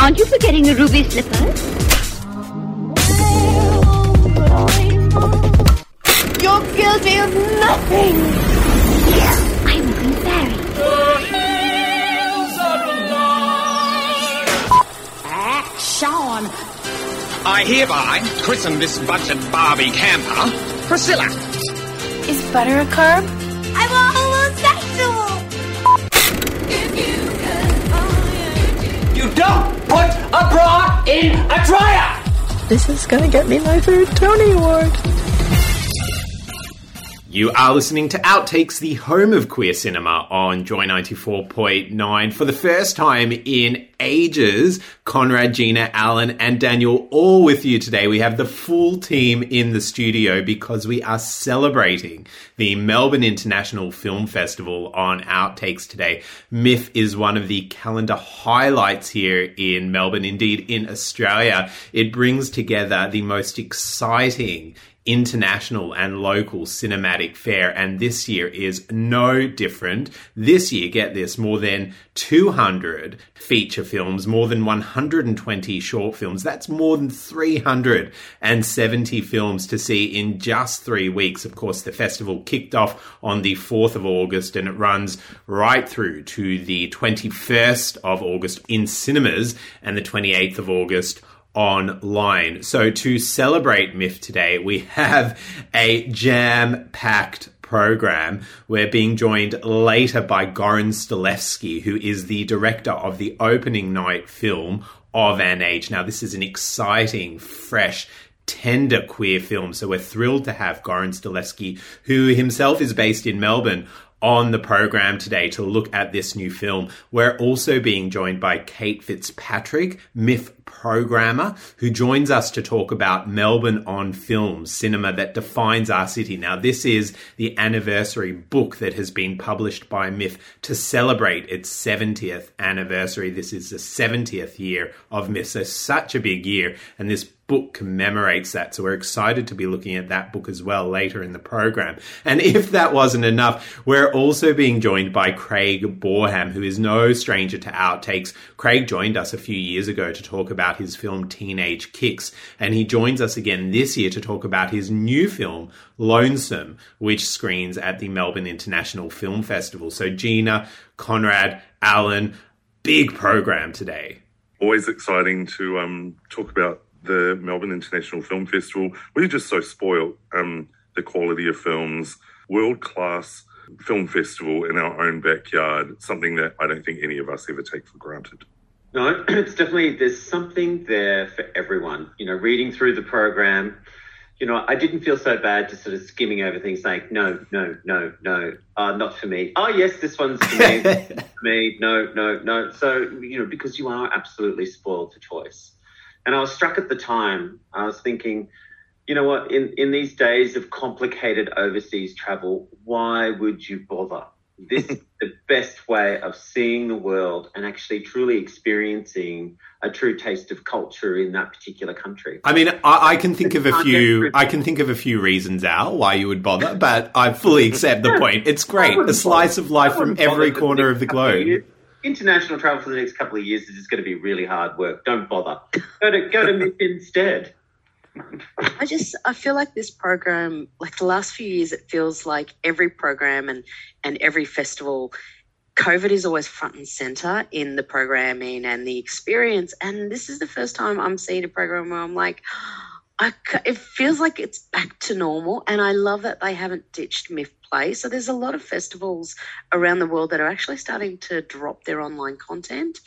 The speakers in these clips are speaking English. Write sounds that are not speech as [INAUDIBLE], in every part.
Aren't you forgetting the ruby slippers? You're guilty of nothing! I'm a green fairy. Sean! I hereby christen this budget Barbie camper Priscilla. Is butter a carb? I'm a don't put a bra in a dryer! This is gonna get me my third Tony Award. You are listening to Outtakes, the home of queer cinema on Joy 94.9. For the first time in ages, Conrad, Gina, Alan, and Daniel all with you today. We have the full team in the studio because we are celebrating the Melbourne International Film Festival on Outtakes today. MIFF is one of the calendar highlights here in Melbourne, indeed in Australia. It brings together the most exciting international and local cinematic fair, and this year is no different. This year, get this, more than 200 feature films, more than 120 short films. That's more than 370 films to see in just three weeks. Of course, the festival kicked off on the 4th of August and it runs right through to the 21st of August in cinemas and the 28th of August online. So to celebrate MIFF today, we [LAUGHS] have a jam-packed program. We're being joined later by Goran Stolevski, who is the director of the opening night film of An Age. Now, this is an exciting, fresh, tender queer film. So we're thrilled to have Goran Stolevski, who himself is based in Melbourne, on the program today to look at this new film. We're also being joined by Kate Fitzpatrick, MIFF programmer, who joins us to talk about Melbourne on film, cinema that defines our city. Now, this is the anniversary book that has been published by MIFF to celebrate its 70th anniversary. This is the 70th year of MIFF, so such a big year. And this book commemorates that. So we're excited to be looking at that book as well later in the program. And [LAUGHS] if that wasn't enough, we're also being joined by Craig Boreham, who is no stranger to outtakes. Craig joined us a few years ago to talk about his film Teenage Kicks, and he joins us again this year to talk about his new film Lonesome, which screens at the Melbourne International Film Festival. So Gina, Conrad, Alan, big program today. Always exciting to um, talk about the Melbourne International Film Festival. We're just so spoiled. Um, the quality of films, world class film festival in our own backyard, something that I don't think any of us ever take for granted. No, [CLEARS THROAT] it's definitely there's something there for everyone. You know, reading through the program, you know, I didn't feel so bad just sort of skimming over things like no, no, no, no, uh, not for me. Oh yes, this one's for me. me, [LAUGHS] no, no, no. So you know, because you are absolutely spoiled for choice. And I was struck at the time. I was thinking, you know what? In in these days of complicated overseas travel, why would you bother? This is the best way of seeing the world and actually truly experiencing a true taste of culture in that particular country. I mean, I, I can think of a few. I can think of a few reasons, Al, why you would bother, but I fully accept the [LAUGHS] point. It's great, a slice of life from every corner of the globe. International travel for the next couple of years is just going to be really hard work. Don't bother. Go to go to MIFF instead. I just I feel like this program, like the last few years, it feels like every program and and every festival, COVID is always front and center in the programming and the experience. And this is the first time I'm seeing a program where I'm like, [GASPS] I, it feels like it's back to normal. And I love that they haven't ditched MIFF play. So there's a lot of festivals around the world that are actually starting to drop their online content.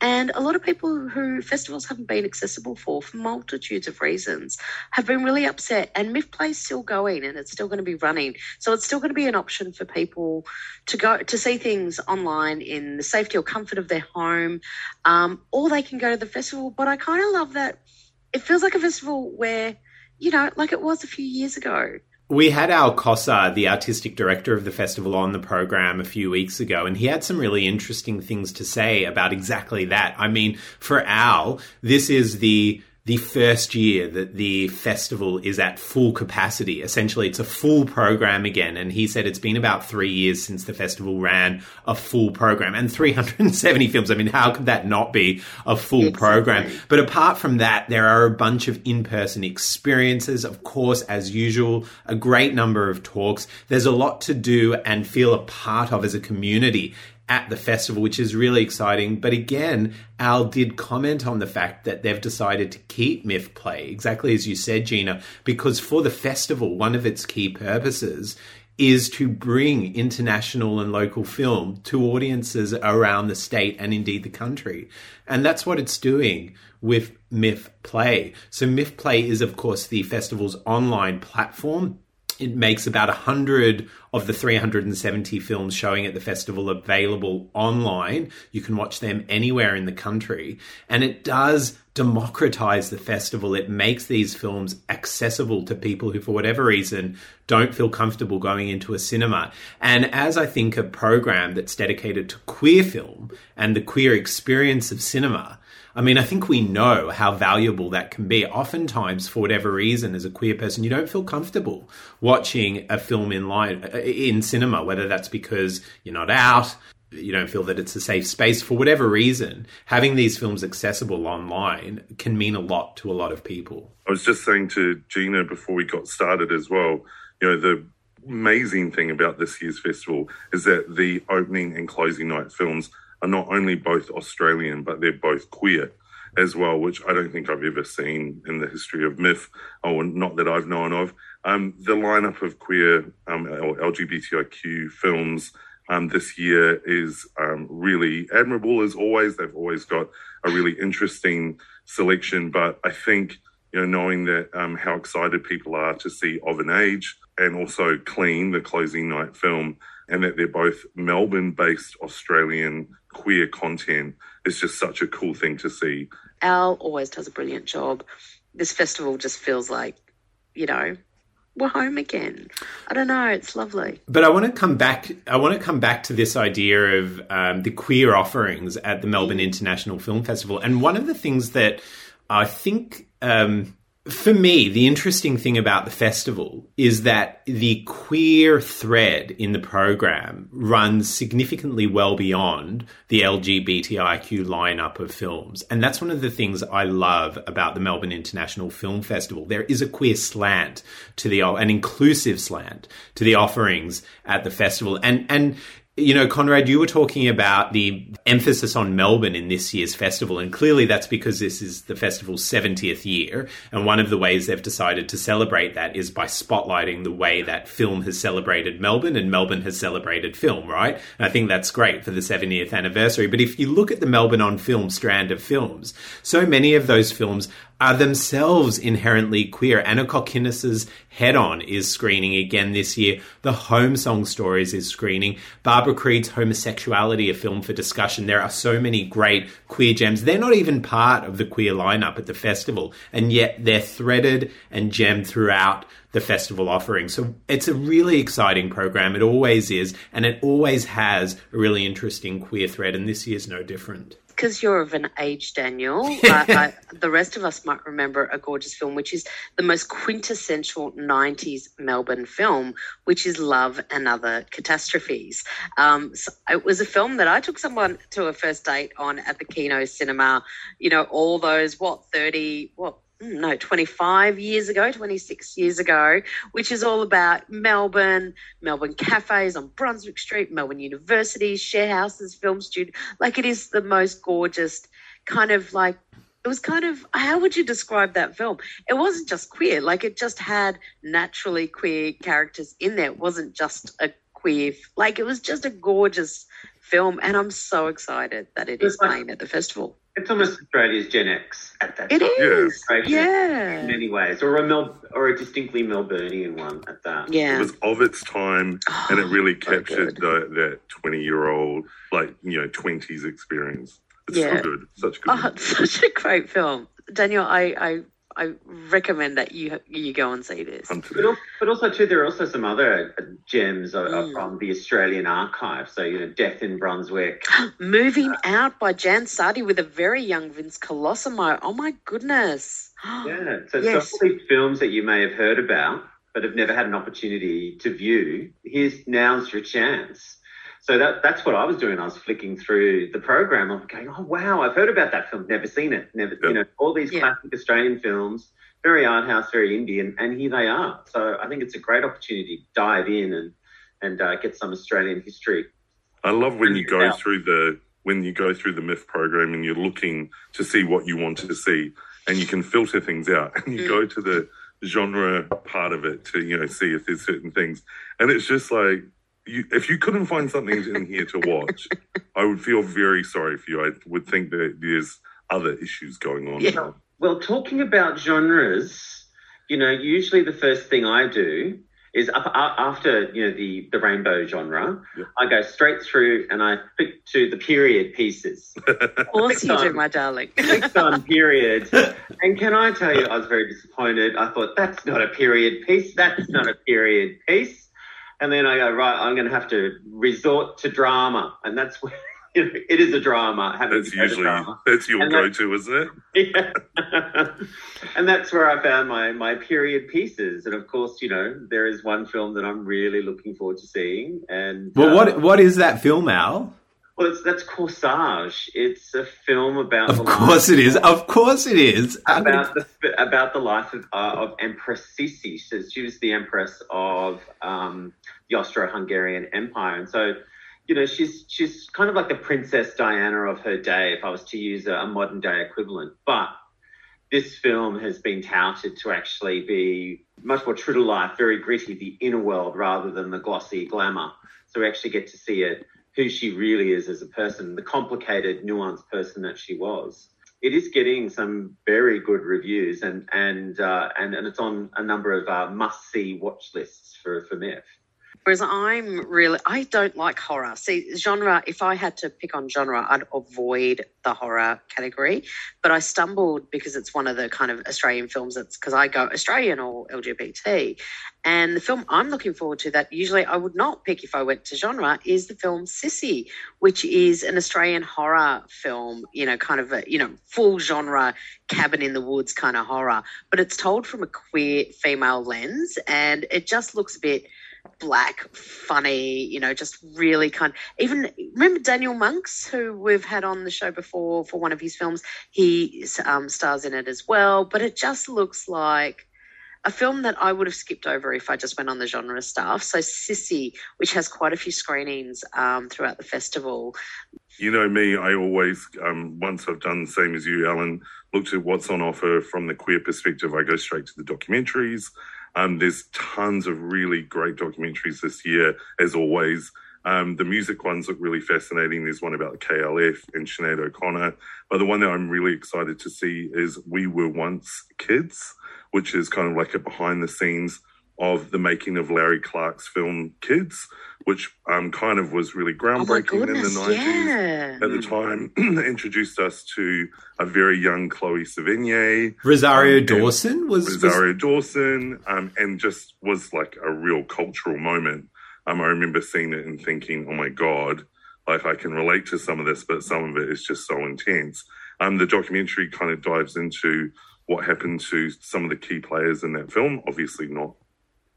And a lot of people who festivals haven't been accessible for, for multitudes of reasons, have been really upset. And MIFF Play is still going and it's still going to be running. So it's still going to be an option for people to go to see things online in the safety or comfort of their home, um, or they can go to the festival. But I kind of love that it feels like a festival where, you know, like it was a few years ago. We had Al Cossar, the artistic director of the festival, on the program a few weeks ago, and he had some really interesting things to say about exactly that. I mean, for Al, this is the the first year that the festival is at full capacity. Essentially, it's a full program again. And he said it's been about three years since the festival ran a full program and 370 films. I mean, how could that not be a full exactly. program? But apart from that, there are a bunch of in person experiences. Of course, as usual, a great number of talks. There's a lot to do and feel a part of as a community at the festival, which is really exciting. But again, Al did comment on the fact that they've decided to keep MIFF Play, exactly as you said, Gina, because for the festival, one of its key purposes is to bring international and local film to audiences around the state and indeed the country. And that's what it's doing with MIFF Play. So MIFF Play is, of course, the festival's online platform it makes about 100 of the 370 films showing at the festival available online. You can watch them anywhere in the country. And it does democratize the festival. It makes these films accessible to people who, for whatever reason, don't feel comfortable going into a cinema. And as I think a program that's dedicated to queer film and the queer experience of cinema, I mean, I think we know how valuable that can be. Oftentimes, for whatever reason, as a queer person, you don't feel comfortable watching a film in line uh, in cinema, whether that's because you're not out, you don't feel that it's a safe space for whatever reason. Having these films accessible online can mean a lot to a lot of people. I was just saying to Gina before we got started as well, you know, the amazing thing about this year's festival is that the opening and closing night films are not only both Australian, but they're both queer as well, which I don't think I've ever seen in the history of MIFF, or not that I've known of. Um, the lineup of queer um, or LGBTIQ films um, this year is um, really admirable as always. They've always got a really interesting selection, but I think you know knowing that um, how excited people are to see Of an Age and also Clean, the closing night film, and that they're both Melbourne-based Australian queer content is just such a cool thing to see. Al always does a brilliant job. This festival just feels like, you know, we're home again. I don't know. It's lovely. But I want to come back. I want to come back to this idea of um, the queer offerings at the Melbourne. International Film Festival. And one of the things that I think um, for me, the interesting thing about the festival is that the queer thread in the program runs significantly well beyond the LGBTIQ lineup of films. And that's one of the things I love about the Melbourne International Film Festival. There is a queer slant to the, an inclusive slant to the offerings at the festival. And, and you know, Conrad, you were talking about the emphasis on Melbourne in this year's festival, and clearly that's because this is the festival's 70th year. And one of the ways they've decided to celebrate that is by spotlighting the way that film has celebrated Melbourne and Melbourne has celebrated film, right? And I think that's great for the 70th anniversary. But if you look at the Melbourne on Film strand of films, so many of those films are themselves inherently queer. Ana Kokkinos's Head On is screening again this year. The Home Song Stories is screening. Barbara Creed's Homosexuality, a film for discussion. There are so many great queer gems. They're not even part of the queer lineup at the festival, and yet they're threaded and gemmed throughout the festival offering. So it's a really exciting program. It always is, and it always has a really interesting queer thread, and this year's no different because you're of an age, Daniel, [LAUGHS] I, I, the rest of us might remember a gorgeous film, which is the most quintessential 90s Melbourne film, which is Love and Other Catastrophes. Um, so it was a film that I took someone to a first date on at the Kino Cinema, you know, all those, what, 30, what, no, 25 years ago, 26 years ago, which is all about Melbourne, Melbourne cafes on Brunswick Street, Melbourne universities, share houses, film studio. Like it is the most gorgeous kind of like it was kind of how would you describe that film? It wasn't just queer, like it just had naturally queer characters in there. It wasn't just a queer, like it was just a gorgeous film, and I'm so excited that it is playing at the festival. It's almost Australia's Gen X at that It time. is, Right? yeah. In many ways, or a Mel, or a distinctly Melburnian one at that. Yeah. It was of its time, and it oh, really captured the, that twenty-year-old, like you know, twenties experience. It's Yeah. so good, such good. Oh, [LAUGHS] such a great film, Daniel. I I, I recommend that you you go and see this. But, but also too, there are also some other uh, gems of, of Mm. from the Australian archive. So you know, Death in Brunswick. [GASPS] Moving Out by Jan Sardi with a very young Vince Colosimo. Oh my goodness. [GASPS] Yeah, so, Yes. so all these films that you may have heard about but have never had an opportunity to view, here's now's your chance. So that that's what I was doing. I was flicking through the program. I'm going, oh wow, I've heard about that film, never seen it, never, you know, all these classic Australian films, very art house, very Indian, and here they are. So I think it's a great opportunity to dive in and and uh, get some Australian history. I love when you go Yeah. through the when you go through the MIFF program and you're looking to see what you want to see, and you can filter things out, [LAUGHS] and you Mm. go to the genre part of it to you know see if there's certain things, and it's just like. You, if you couldn't find something in here to watch, [LAUGHS] I would feel very sorry for you. I would think that there's other issues going on. Yeah. Well, talking about genres, you know, usually the first thing I do is up, a- after you know the the rainbow genre, I go straight through and I pick to the period pieces. [LAUGHS] Of course you do, my darling. Clicked on period, and can I tell you, I was very disappointed. I thought that's not a period piece. That's not a period piece. And then I go right. I'm going to have to resort to drama, and that's where [LAUGHS] you know, it is a drama. Having That's to usually drama. that's your And go-to, isn't it? [LAUGHS] Yeah. [LAUGHS] and that's where I found my my period pieces. And of course, you know, there is one film that I'm really looking forward to seeing. And Well, uh, what what is that film, Al? Well, it's that's Corsage. It's a film about Of the course it is. Of course it is. How could it- about the about the life of, uh, of Empress Sisi. So she was the empress of um, the Austro-Hungarian Empire, and so you know she's she's kind of like the Princess Diana of her day, if I was to use a, a modern day equivalent. But this film has been touted to actually be much more true to life, very gritty, the inner world rather than the glossy glamour. So we actually get to see it, who she really is as a person, the complicated, nuanced person that she was. It is getting some very good reviews, and and uh, and, and it's on a number of uh, must-see watch lists for for MIFF. Whereas I'm really, I don't like horror. See, genre, if I had to pick on genre, I'd avoid the horror category. But I stumbled because it's one of the kind of Australian films that's because I go Australian or LGBT. And the film I'm looking forward to that usually I would not pick if I went to genre is the film Sissy, which is an Australian horror film, you know, kind of a, you know, full genre cabin in the woods kind of horror. But it's told from a queer female lens and it just looks a bit black, funny, you know, just really kind. Even remember Daniel Monks, who we've had on the show before for one of his films. He um, stars in it as well, but it just looks like a film that I would have skipped over if I just went on the genre stuff. So Sissy, which has quite a few screenings um, throughout the festival. You know me, I always, um, once I've done the same as you, Alan, looked at what's on offer from the queer perspective. I go straight to the documentaries. Um, there's tons of really great documentaries this year, as always. Um, the music ones look really fascinating. There's one about KLF and Sinead O'Connor. But the one that I'm really excited to see is We Were Once Kids, which is kind of like a behind the scenes of the making of Larry Clark's film Kids, which um, kind of was really groundbreaking in the 90s yeah. at the time [CLEARS THROAT] introduced us to a very young Chloe Sevigny. Rosario um, Dawson was, was Rosario Dawson, um, and just was like a real cultural moment. Um, I remember seeing it and thinking, oh my God, like I can relate to some of this, but some of it is just so intense. Um, the documentary kind of dives into what happened to some of the key players in that film. Obviously, not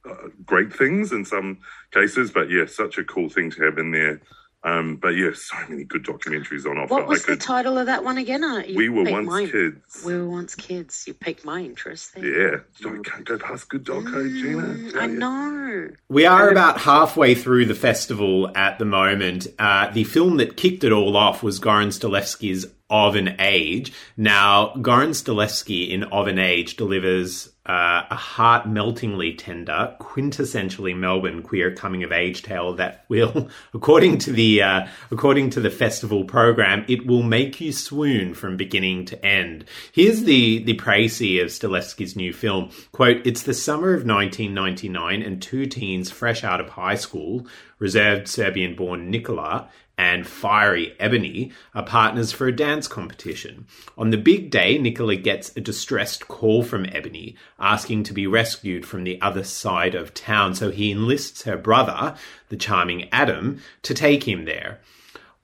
uh, great things in some cases, but yeah, such a cool thing to have in there. Um, but yeah, so many good documentaries on offer. What was I could, the title of that one again? Uh, you We Were Once mine. Kids. We were once kids. You piqued my interest there. Yeah, so I can't go past good doco, Gina. Mm, I know. We are about halfway through the festival at the moment. Uh, the film that kicked it all off was Goran Stolevski's Of an Age. Now, Goran Stolevski in Of an Age delivers uh, a heart meltingly tender, quintessentially Melbourne queer coming of age tale that will, [LAUGHS] according to the uh, according to the festival program, it will make you swoon from beginning to end. Here's the the précis of Stolevski's new film. Quote, it's the summer of 1999 and two teens fresh out of high school, reserved Serbian born Nikola and fiery Ebony are partners for a dance competition. On the big day, Nikola gets a distressed call from Ebony asking to be rescued from the other side of town, so he enlists her brother, the charming Adam, to take him there.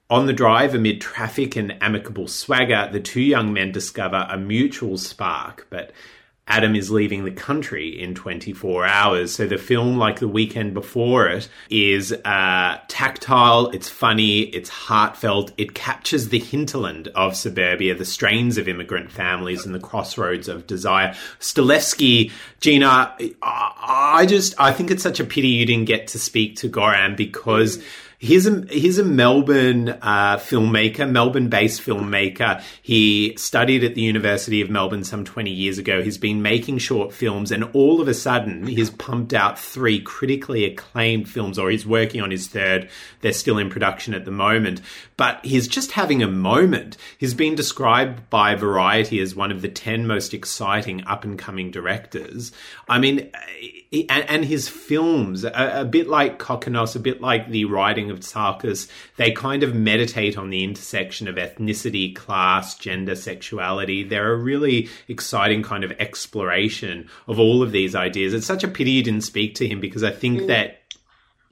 On the drive, amid traffic and amicable swagger, the two young men discover a mutual spark, but Adam is leaving the country in 24 hours. So the film, like the weekend before it, is uh, tactile, it's funny, it's heartfelt. It captures the hinterland of suburbia, the strains of immigrant families, and the crossroads of desire. Stolevski, Gina, I just, I think it's such a pity you didn't get to speak to Goran because. He's a he's a Melbourne uh, filmmaker, Melbourne-based filmmaker. He studied at the University of Melbourne some twenty years ago. He's been making short films, and all of a sudden, he's pumped out three critically acclaimed films, or he's working on his third. They're still in production at the moment, but he's just having a moment. He's been described by Variety as one of the ten most exciting up-and-coming directors. I mean, and, and his films, a, a bit like Kokkinos, a bit like the writing of Tsiolkas, they kind of meditate on the intersection of ethnicity, class, gender, sexuality. They're a really exciting kind of exploration of all of these ideas. It's such a pity you didn't speak to him because I think mm. that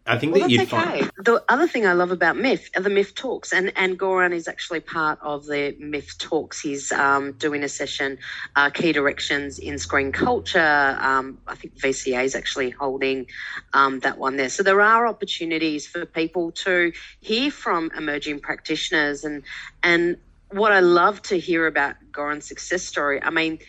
I think Well, that you'd okay. find The other thing I love about MIFF are the MIFF Talks, and and Goran is actually part of the MIFF Talks. He's um, doing a session, uh, key directions in screen culture. Um, I think VCA is actually holding um, that one there. So there are opportunities for people to hear from emerging practitioners, and and what I love to hear about Goran's success story. I mean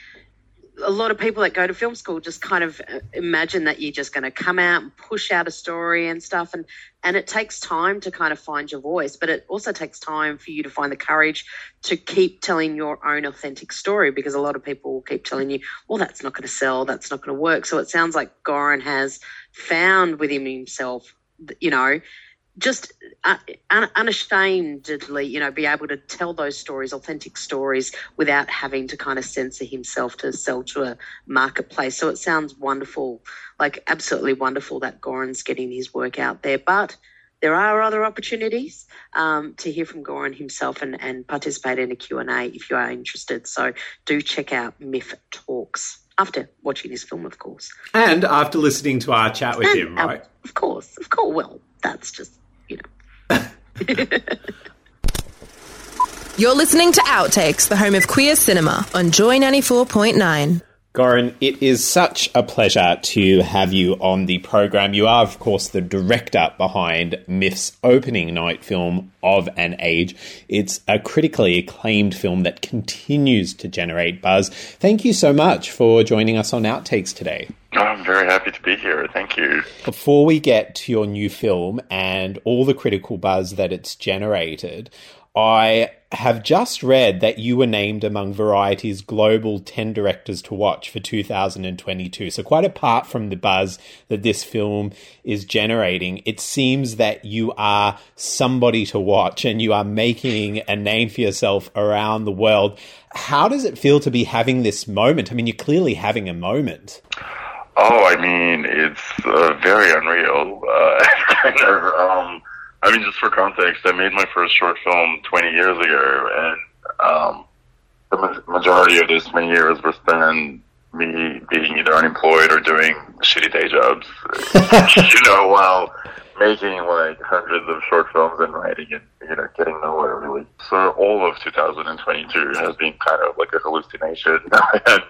a lot of people that go to film school just kind of uh, imagine that you're just going to come out and push out a story and stuff and and it takes time to kind of find your voice but it also takes time for you to find the courage to keep telling your own authentic story because a lot of people will keep telling you well that's not going to sell that's not going to work. So it sounds like Goran has found within himself you know just un- unashamedly, you know, be able to tell those stories, authentic stories, without having to kind of censor himself to sell to a marketplace. So it sounds wonderful, like absolutely wonderful that Goran's getting his work out there. But there are other opportunities um, to hear from Goran himself and, and participate in a Q&A if you are interested. So do check out MIFF Talks after watching this film, of course. and after listening to our chat with And, him, uh, right? of course, of course. Well, that's just, you know. [LAUGHS] You're listening to Outtakes, the home of queer cinema on Joy 94.9. Goran, it is such a pleasure to have you on the program. You are, of course, the director behind MIFF's opening night film of an age. It's a critically acclaimed film that continues to generate buzz. Thank you so much for joining us on Outtakes today. I'm very happy to be here. Thank you. Before we get to your new film and all the critical buzz that it's generated, I have just read that you were named among Variety's global 10 directors to watch for 2022. So, quite apart from the buzz that this film is generating, it seems that you are somebody to watch and you are making a name for yourself around the world. How does it feel to be having this moment? I mean, you're clearly having a moment. Oh, I mean, it's uh, very unreal. Uh, [LAUGHS] kind of. Um, I mean, just for context, I made my first short film 20 years ago, and um, the ma- majority of those 20 years were spent me being either unemployed or doing shitty day jobs. [LAUGHS] you know, while making like hundreds of short films and writing and you know getting nowhere really. So all of 2022 has been kind of like a hallucination, [LAUGHS] and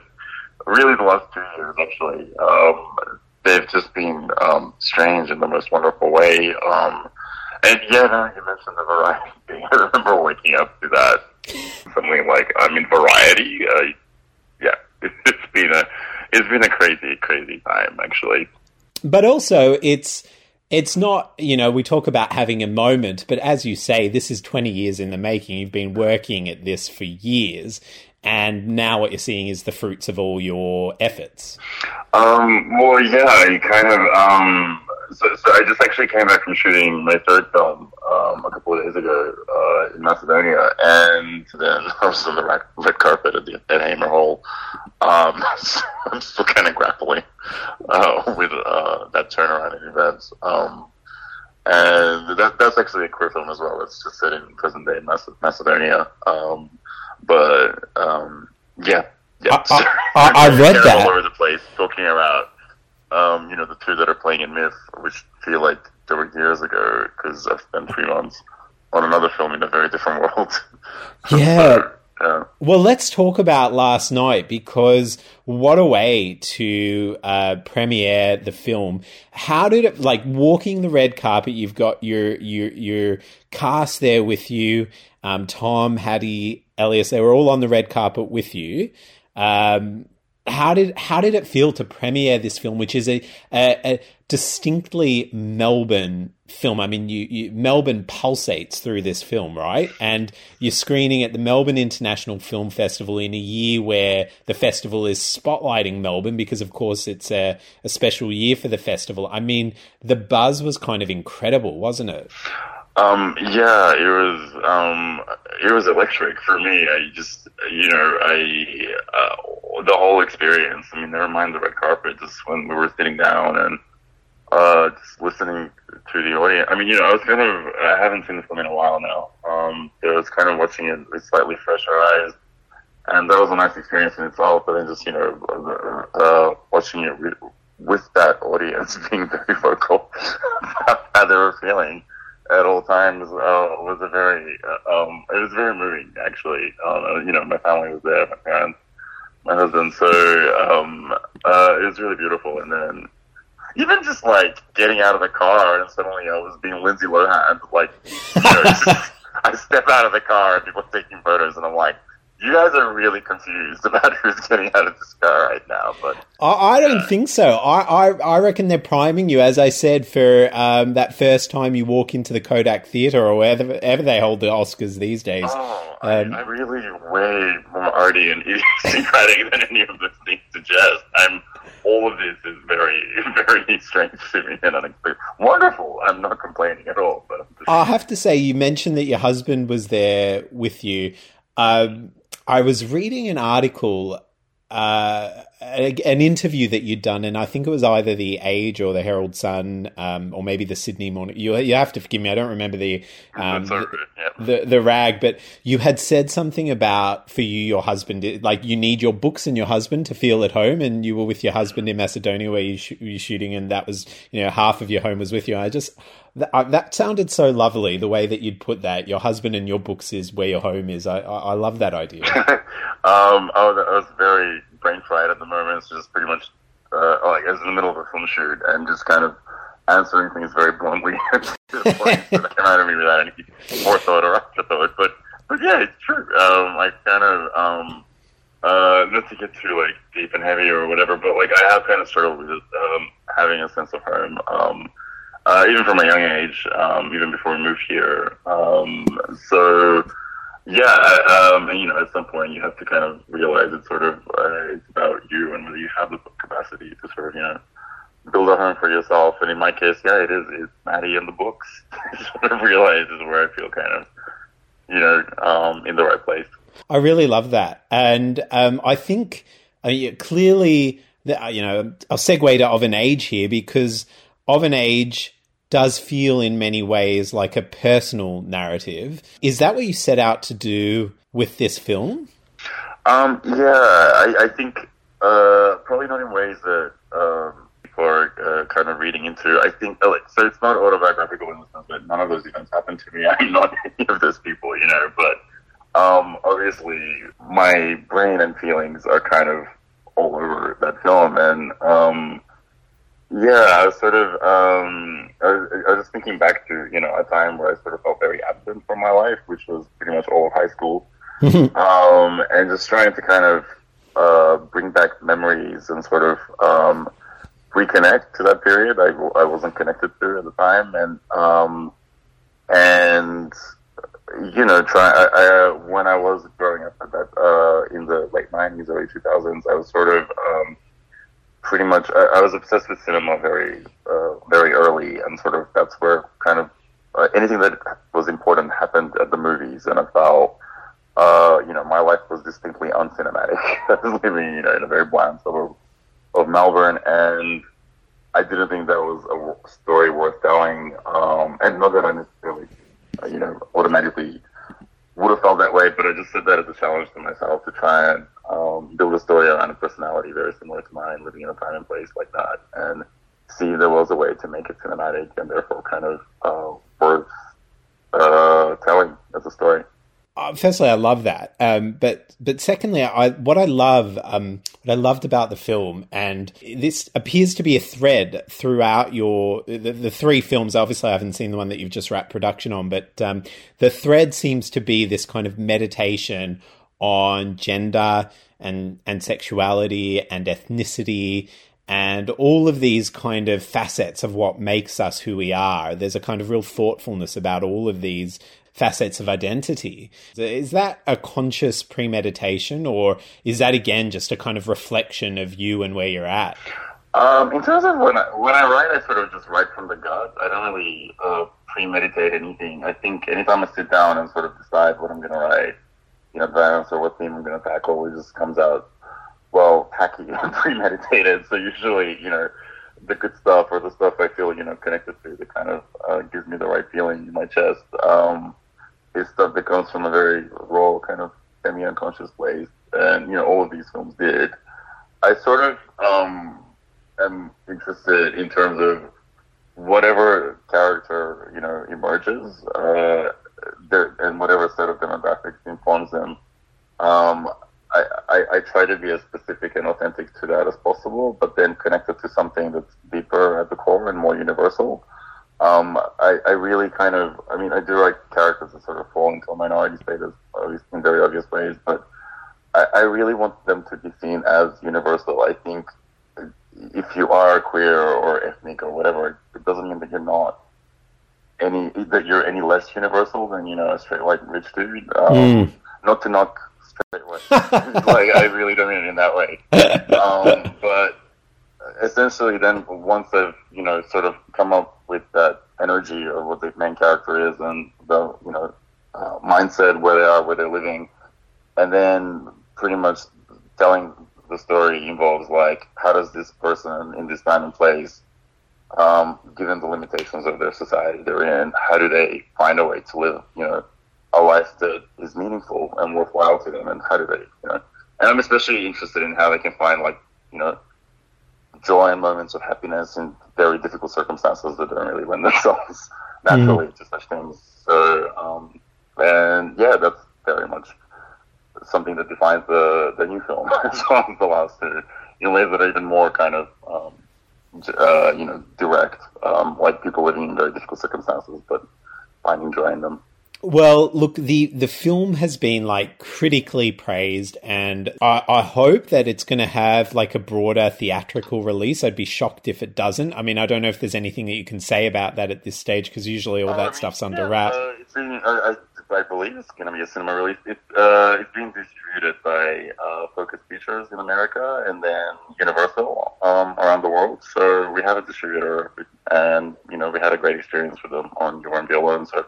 really the last two years actually. Um, they've just been um, strange in the most wonderful way. Um, And yeah, now you mentioned the variety thing. [LAUGHS] I remember waking up to that. Something like, I mean, variety. Uh, yeah, it's, [LAUGHS] it's been a it's been a crazy, crazy time actually. But also, it's it's not you know we talk about having a moment, but as you say, this is twenty years in the making. You've been working at this for years, and now what you're seeing is the fruits of all your efforts. Um, well, yeah, you kind of. Um, so, so I just actually came back from shooting my third film um, a couple of days ago uh, in Macedonia, and then [LAUGHS] I was on the red, red carpet at, the, at Hamer Hall. Um, [LAUGHS] so I'm still kind of grappling uh, with uh, that turnaround in events. Um, and that, that's actually a queer film as well. It's just set in present day Macedonia. Um, but um, yeah, yeah. I, I, I read that all over the place, talking about um, you know the two that are playing in MIFF, which feel like they were years ago because I've spent three months on another film in a very different [LAUGHS] world. Yeah. [LAUGHS] so, yeah. Well, let's talk about last night because what a way to uh, premiere the film. How did it like walking the red carpet? You've got your your your cast there with you, um, Tom, Hattie, Elias. They were all on the red carpet with you. Um, how did how did it feel to premiere this film, which is a, a, a distinctly Melbourne film? I mean, you, you, Melbourne pulsates through this film, right? And you're screening at the Melbourne International Film Festival in a year where the festival is spotlighting Melbourne because, of course, it's a, a special year for the festival. I mean, the buzz was kind of incredible, wasn't it? Um, yeah, it was um, it was electric for me. I just you know I uh, the whole experience. I mean, never mind the red carpet. Just when we were sitting down and uh, just listening to the audience. I mean, you know, I was kind of I haven't seen the film in a while now. Um, I was kind of watching it with slightly fresher eyes, and that was a nice experience in itself. But then just you know uh, watching it with that audience [LAUGHS] being very vocal [LAUGHS] about how they were feeling at all times uh, was a very uh, um, it was very moving actually. Uh, you know, my family was there, my parents, my husband, so um, uh, it was really beautiful. And then even just like getting out of the car and suddenly I was being Lindsay Lohan, like you know, [LAUGHS] I step out of the car and people are taking photos, and I'm like you guys are really confused [LAUGHS] about who's getting out of this car right now. But I, I don't uh, think so. I, I, I reckon they're priming you, as I said, for um, that first time you walk into the Kodak Theatre or wherever, wherever they hold the Oscars these days. Oh, um, I, am really way more arty and [LAUGHS] idiosyncratic than any of those things suggest. I'm all of this is very, [LAUGHS] very strange to me and unexpected. Wonderful. I'm not complaining at all. But I have to say, you mentioned that your husband was there with you. Um, I was reading an article, uh, an interview that you'd done, and I think it was either the Age or the Herald Sun, um, or maybe the Sydney Morning. You, you have to forgive me; I don't remember the um, the, the, the rag, but you had said something about for you, your husband, like you need your books and your husband to feel at home, and you were with your husband in Macedonia where you sh- you shooting, and that was you know half of your home was with you. I just that, uh, that sounded so lovely the way that you'd put that. Your husband and your books is where your home is. I I, I love that idea. [LAUGHS] um, oh, that was very brain fried at the moment. It's just pretty much uh, like I was in the middle of a film shoot and just kind of answering things very bluntly [LAUGHS] point that I don't mean without any forethought or afterthought. But but yeah, it's true. Um, I kind of um, uh, not to get too like deep and heavy or whatever, but like I have kind of struggled with um, having a sense of home. Um, uh, even from a young age, um, even before we moved here. Um, so, yeah, um, and you know, at some point you have to kind of realize it's sort of uh, it's about you and whether you have the capacity to sort of you know build a home for yourself. And in my case, yeah, it is. It's Maddie and the books. [LAUGHS] sort of realize is where I feel kind of you know um, in the right place. I really love that, and um, I think I mean, clearly. That, you know, I'll segue to of an age here because of an age does feel in many ways like a personal narrative. Is that what you set out to do with this film? Um, yeah, I, I think uh, probably not in ways that um, people are uh, kind of reading into. I think like, so. It's not autobiographical in the sense that none of those events happened to me. [LAUGHS] I'm not any of those people, you know. But um, obviously, my brain and feelings are kind of all over that film, and um, yeah, I was sort of, um, I was, I was just thinking back to you know a time where I sort of felt very absent from my life, which was pretty much all of high school, [LAUGHS] um, and just trying to kind of uh, bring back memories and sort of um, reconnect to that period I, I wasn't connected to at the time, and um, and you know, try. I, I, when I was growing up at that uh, in the late nineties, early two thousands, I was sort of um, pretty much. I, I was obsessed with cinema very, uh, very early, and sort of that's where kind of uh, anything that was important happened at the movies, and I felt. Uh, you know, my life was distinctly uncinematic. [LAUGHS] I was living, you know, in a very bland suburb of Melbourne, and I didn't think that was a story worth telling. Um, and not that I necessarily you know, automatically would have felt that way, but I just said that as a challenge to myself to try and um, build a story around a personality very similar to mine, living in a time and place like that, and see if there was a way to make it cinematic and therefore kind of uh, worth uh, telling as a story. Uh, firstly, I love that. Um, but but secondly, I what I love um, what I loved about the film, and this appears to be a thread throughout your the, the, three films. Obviously, I haven't seen the one that you've just wrapped production on, but um, the thread seems to be this kind of meditation on gender and and sexuality and ethnicity and all of these kind of facets of what makes us who we are. There's a kind of real thoughtfulness about all of these facets of identity. Is that a conscious premeditation, or is that again just a kind of reflection of you and where you're at? Um, in terms of when I, when I write, I sort of just write from the gut. I don't really uh, premeditate anything. I think anytime I sit down and sort of decide what I'm going to write in advance or what theme I'm going to tackle, it just comes out well tacky [LAUGHS] and premeditated. So usually, you know, the good stuff or the stuff I feel you know connected to that kind of uh, gives me the right feeling in my chest. Um, is stuff that comes from a very raw kind of semi-unconscious place, and you know all of these films did. I sort of um, am interested in terms of whatever character you know emerges, uh, and whatever set of demographics informs them. Um, I, I, I, try to be as specific and authentic to that as possible, but then connected to something that's deeper at the core and more universal. Um, I, I really kind of, I mean, I do like characters that sort of fall into a minority status, at least in very obvious ways, but I, I really want them to be seen as universal. I think if you are queer or ethnic or whatever, it doesn't mean that you're not any, that you're any less universal than, you know, a straight white rich dude. Um, mm. Not to knock straight white, [LAUGHS] like, I really don't mean it in that way. Um, but essentially then once they've you know, sort of come up with that energy of what the main character is and the, you know, uh, mindset, where they are, where they're living, and then pretty much telling the story involves like, how does this person in this time and place, um, given the limitations of their society they're in, how do they find a way to live, you know, a life that is meaningful and worthwhile to them, and how do they, you know, and I'm especially interested in how they can find like, you know, joy and moments of happiness in very difficult circumstances that don't really lend [LAUGHS] themselves naturally mm. to such things. So, um, and yeah, that's very much something that defines the, the new film [LAUGHS] as well as the last two in ways that are even more kind of, um, uh, you know, direct, um, like people living in very difficult circumstances, but finding joy in them. Well, look, the, the film has been like critically praised, and I, I hope that it's going to have like a broader theatrical release. I'd be shocked if it doesn't. I mean, I don't know if there's anything that you can say about that at this stage because usually all that uh, stuff's under wrap. Uh, it's been, uh, I believe it's going to be a cinema release. It, uh, it's being distributed by uh, Focus Features in America and then Universal um, around the world. So we have a distributor, and you know we had a great experience with them on Your Be Alone. So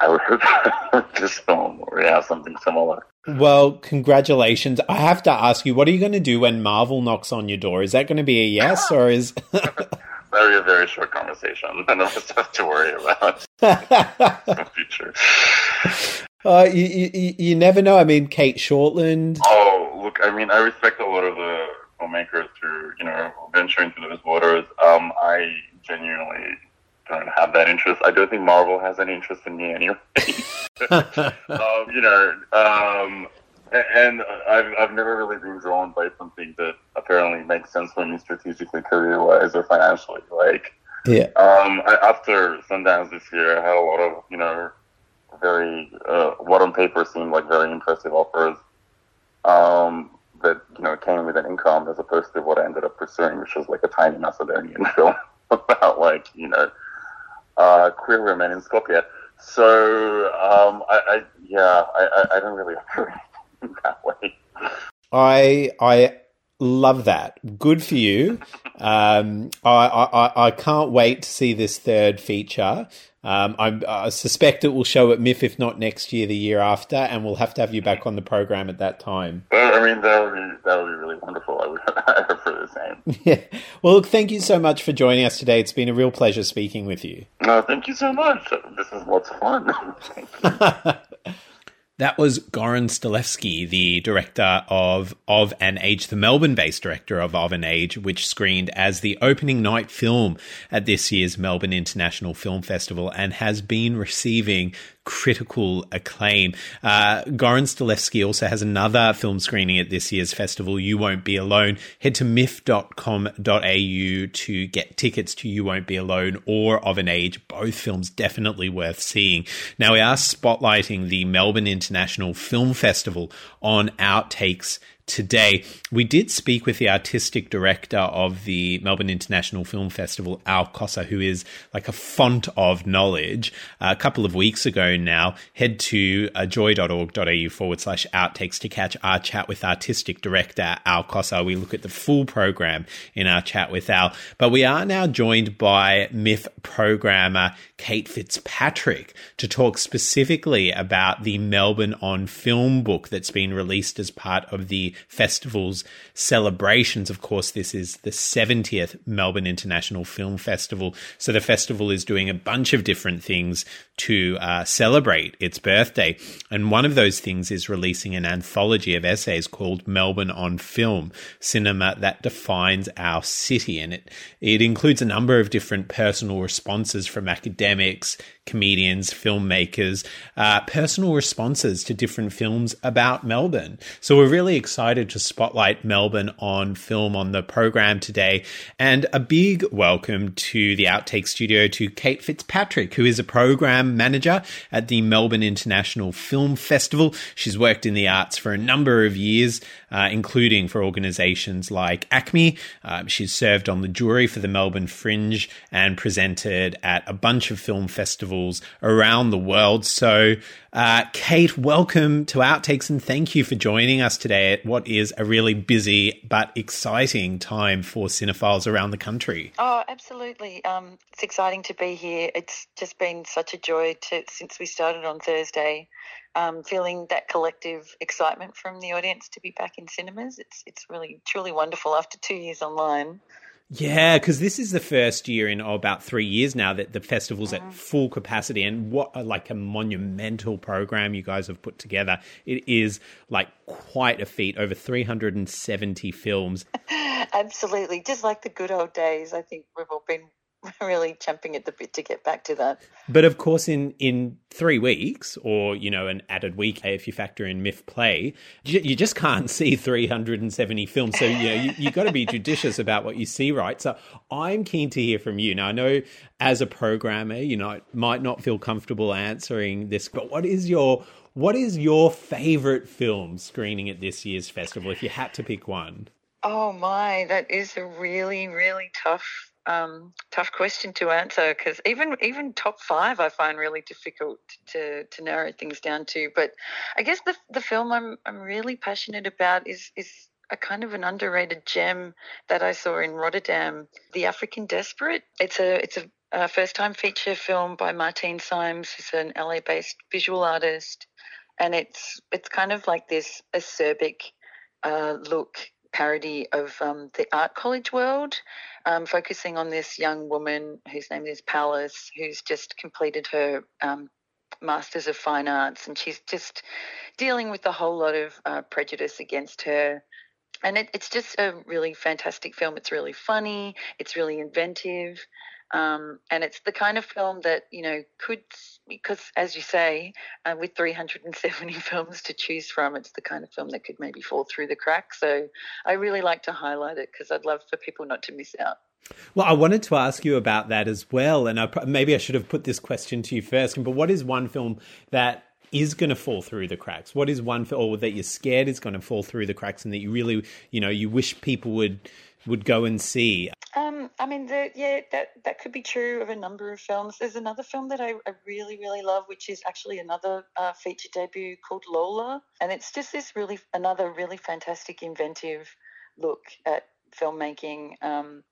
I would hope this film we have something similar. Well, congratulations. I have to ask you, what are you going to do when Marvel knocks on your door? Is that going to be a yes or is. [LAUGHS] very a very short conversation. [LAUGHS] I don't have to worry about the [LAUGHS] future. Uh, you, you, you never know. I mean, Cate Shortland. Oh, look, I mean, I respect a lot of the filmmakers who, you know, venture into those waters. Um, I genuinely don't have that interest. I don't think Marvel has any interest in me anyway. [LAUGHS] um, you know, um, and I've I've never really been drawn by something that apparently makes sense for me strategically, career wise, or financially. Like Yeah. Um, I, after Sundance this year, I had a lot of you know very uh, what on paper seemed like very impressive offers um, that you know came with an income as opposed to what I ended up pursuing, which was like a tiny Macedonian [LAUGHS] film about like you know uh, queer women in Skopje. So um, I, I yeah I, I, don't really [LAUGHS] operate that way. I I love that. Good for you. Um, I, I I can't wait to see this third feature. Um, i suspect it will show at MIFF, if not next year, the year after, and we'll have to have you back on the program at that time. Well, I mean, that would be that would be really wonderful. I would [LAUGHS] for the same. Yeah. Well, look, thank you so much for joining us today. It's been a real pleasure speaking with you. No, thank you so much. This is lots of fun. [LAUGHS] That was Goran Stolevski, the director of Of an Age, the Melbourne based director of Of an Age, which screened as the opening night film at this year's Melbourne International Film Festival and has been receiving critical acclaim. Uh, Goran Stolevski also has another film screening at this year's festival, You Won't Be Alone. Head to miff.com.au to get tickets to You Won't Be Alone or Of an Age. Both films definitely worth seeing. Now, we are spotlighting the Melbourne International Film Festival on Outtakes today. We did speak with the artistic director of the Melbourne International Film Festival, Al Cossar, who is like a font of knowledge. Uh, a couple of weeks ago now, head to uh, joy.org.au forward slash outtakes to catch our chat with artistic director Al Cossar. We look at the full program in our chat with Al. But we are now joined by MIFF programmer Kate Fitzpatrick to talk specifically about the Melbourne on Film book that's been released as part of the festival's celebrations. Of course, this is the 70th Melbourne International Film Festival. So the festival is doing a bunch of different things to uh, celebrate its birthday. And one of those things is releasing an anthology of essays called Melbourne on Film, cinema that defines our city. And it, it includes a number of different personal responses from academics, comedians, filmmakers, uh, personal responses to different films about Melbourne. So we're really excited to spotlight Melbourne on film on the program today. And a big welcome to the Outtake Studio to Kate Fitzpatrick, who is a program manager at the Melbourne International Film Festival. She's worked in the arts for a number of years, uh, including for organizations like ACMI. Uh, she's served on the jury for the Melbourne Fringe and presented at a bunch of film festivals around the world. So, uh, Kate, welcome to Outtakes and thank you for joining us today at what is a really busy but exciting time for cinephiles around the country. Oh, absolutely. Um, it's exciting to be here. It's just been such a joy to since we started on Thursday. Um, feeling that collective excitement from the audience to be back in cinemas. It's it's really truly wonderful after two years online. Yeah, because this is the first year in oh, about three years now that the festival's at mm. full capacity, and what a, like a monumental program you guys have put together. It is like quite a feat. Over three hundred and seventy films. [LAUGHS] Absolutely, just like the good old days. I think we've all been [LAUGHS] really champing at the bit to get back to that. But of course, in in three weeks, or you know, an added week if you factor in MIFF play, you, you just can't [LAUGHS] see 370 films. So you know, you, you got to be judicious about what you see, right? So I'm keen to hear from you. Now, I know as a programmer, you know, might not feel comfortable answering this, but what is your what is your favorite film screening at this year's festival? If you had to pick one. Oh my, that is a really, really tough um, tough question to answer because even even top five I find really difficult to to narrow things down to. But I guess the the film I'm I'm really passionate about is is a kind of an underrated gem that I saw in Rotterdam, The African Desperate. It's a it's a, a first time feature film by Martine Syms, who's an LA based visual artist, and it's it's kind of like this acerbic uh, look parody of um, the art college world, um, focusing on this young woman whose name is Palace, who's just completed her um, Masters of Fine Arts, and she's just dealing with a whole lot of uh, prejudice against her. And it, it's just a really fantastic film. It's really funny. It's really inventive. Um, and it's the kind of film that you know could because as you say uh, with 370 [LAUGHS] films to choose from it's the kind of film that could maybe fall through the cracks so i really like to highlight it because i'd love for people not to miss out Well, I wanted to ask you about that as well, and I, maybe I should have put this question to you first. But what is one film that is going to fall through the cracks? What is one film, that you're scared is going to fall through the cracks, and that you really, you know, you wish people would would go and see? Um, I mean, the, yeah, that that could be true of a number of films. There's another film that I, I really, really love, which is actually another uh, feature debut called Lola, and it's just this really another really fantastic, inventive look at filmmaking. Um,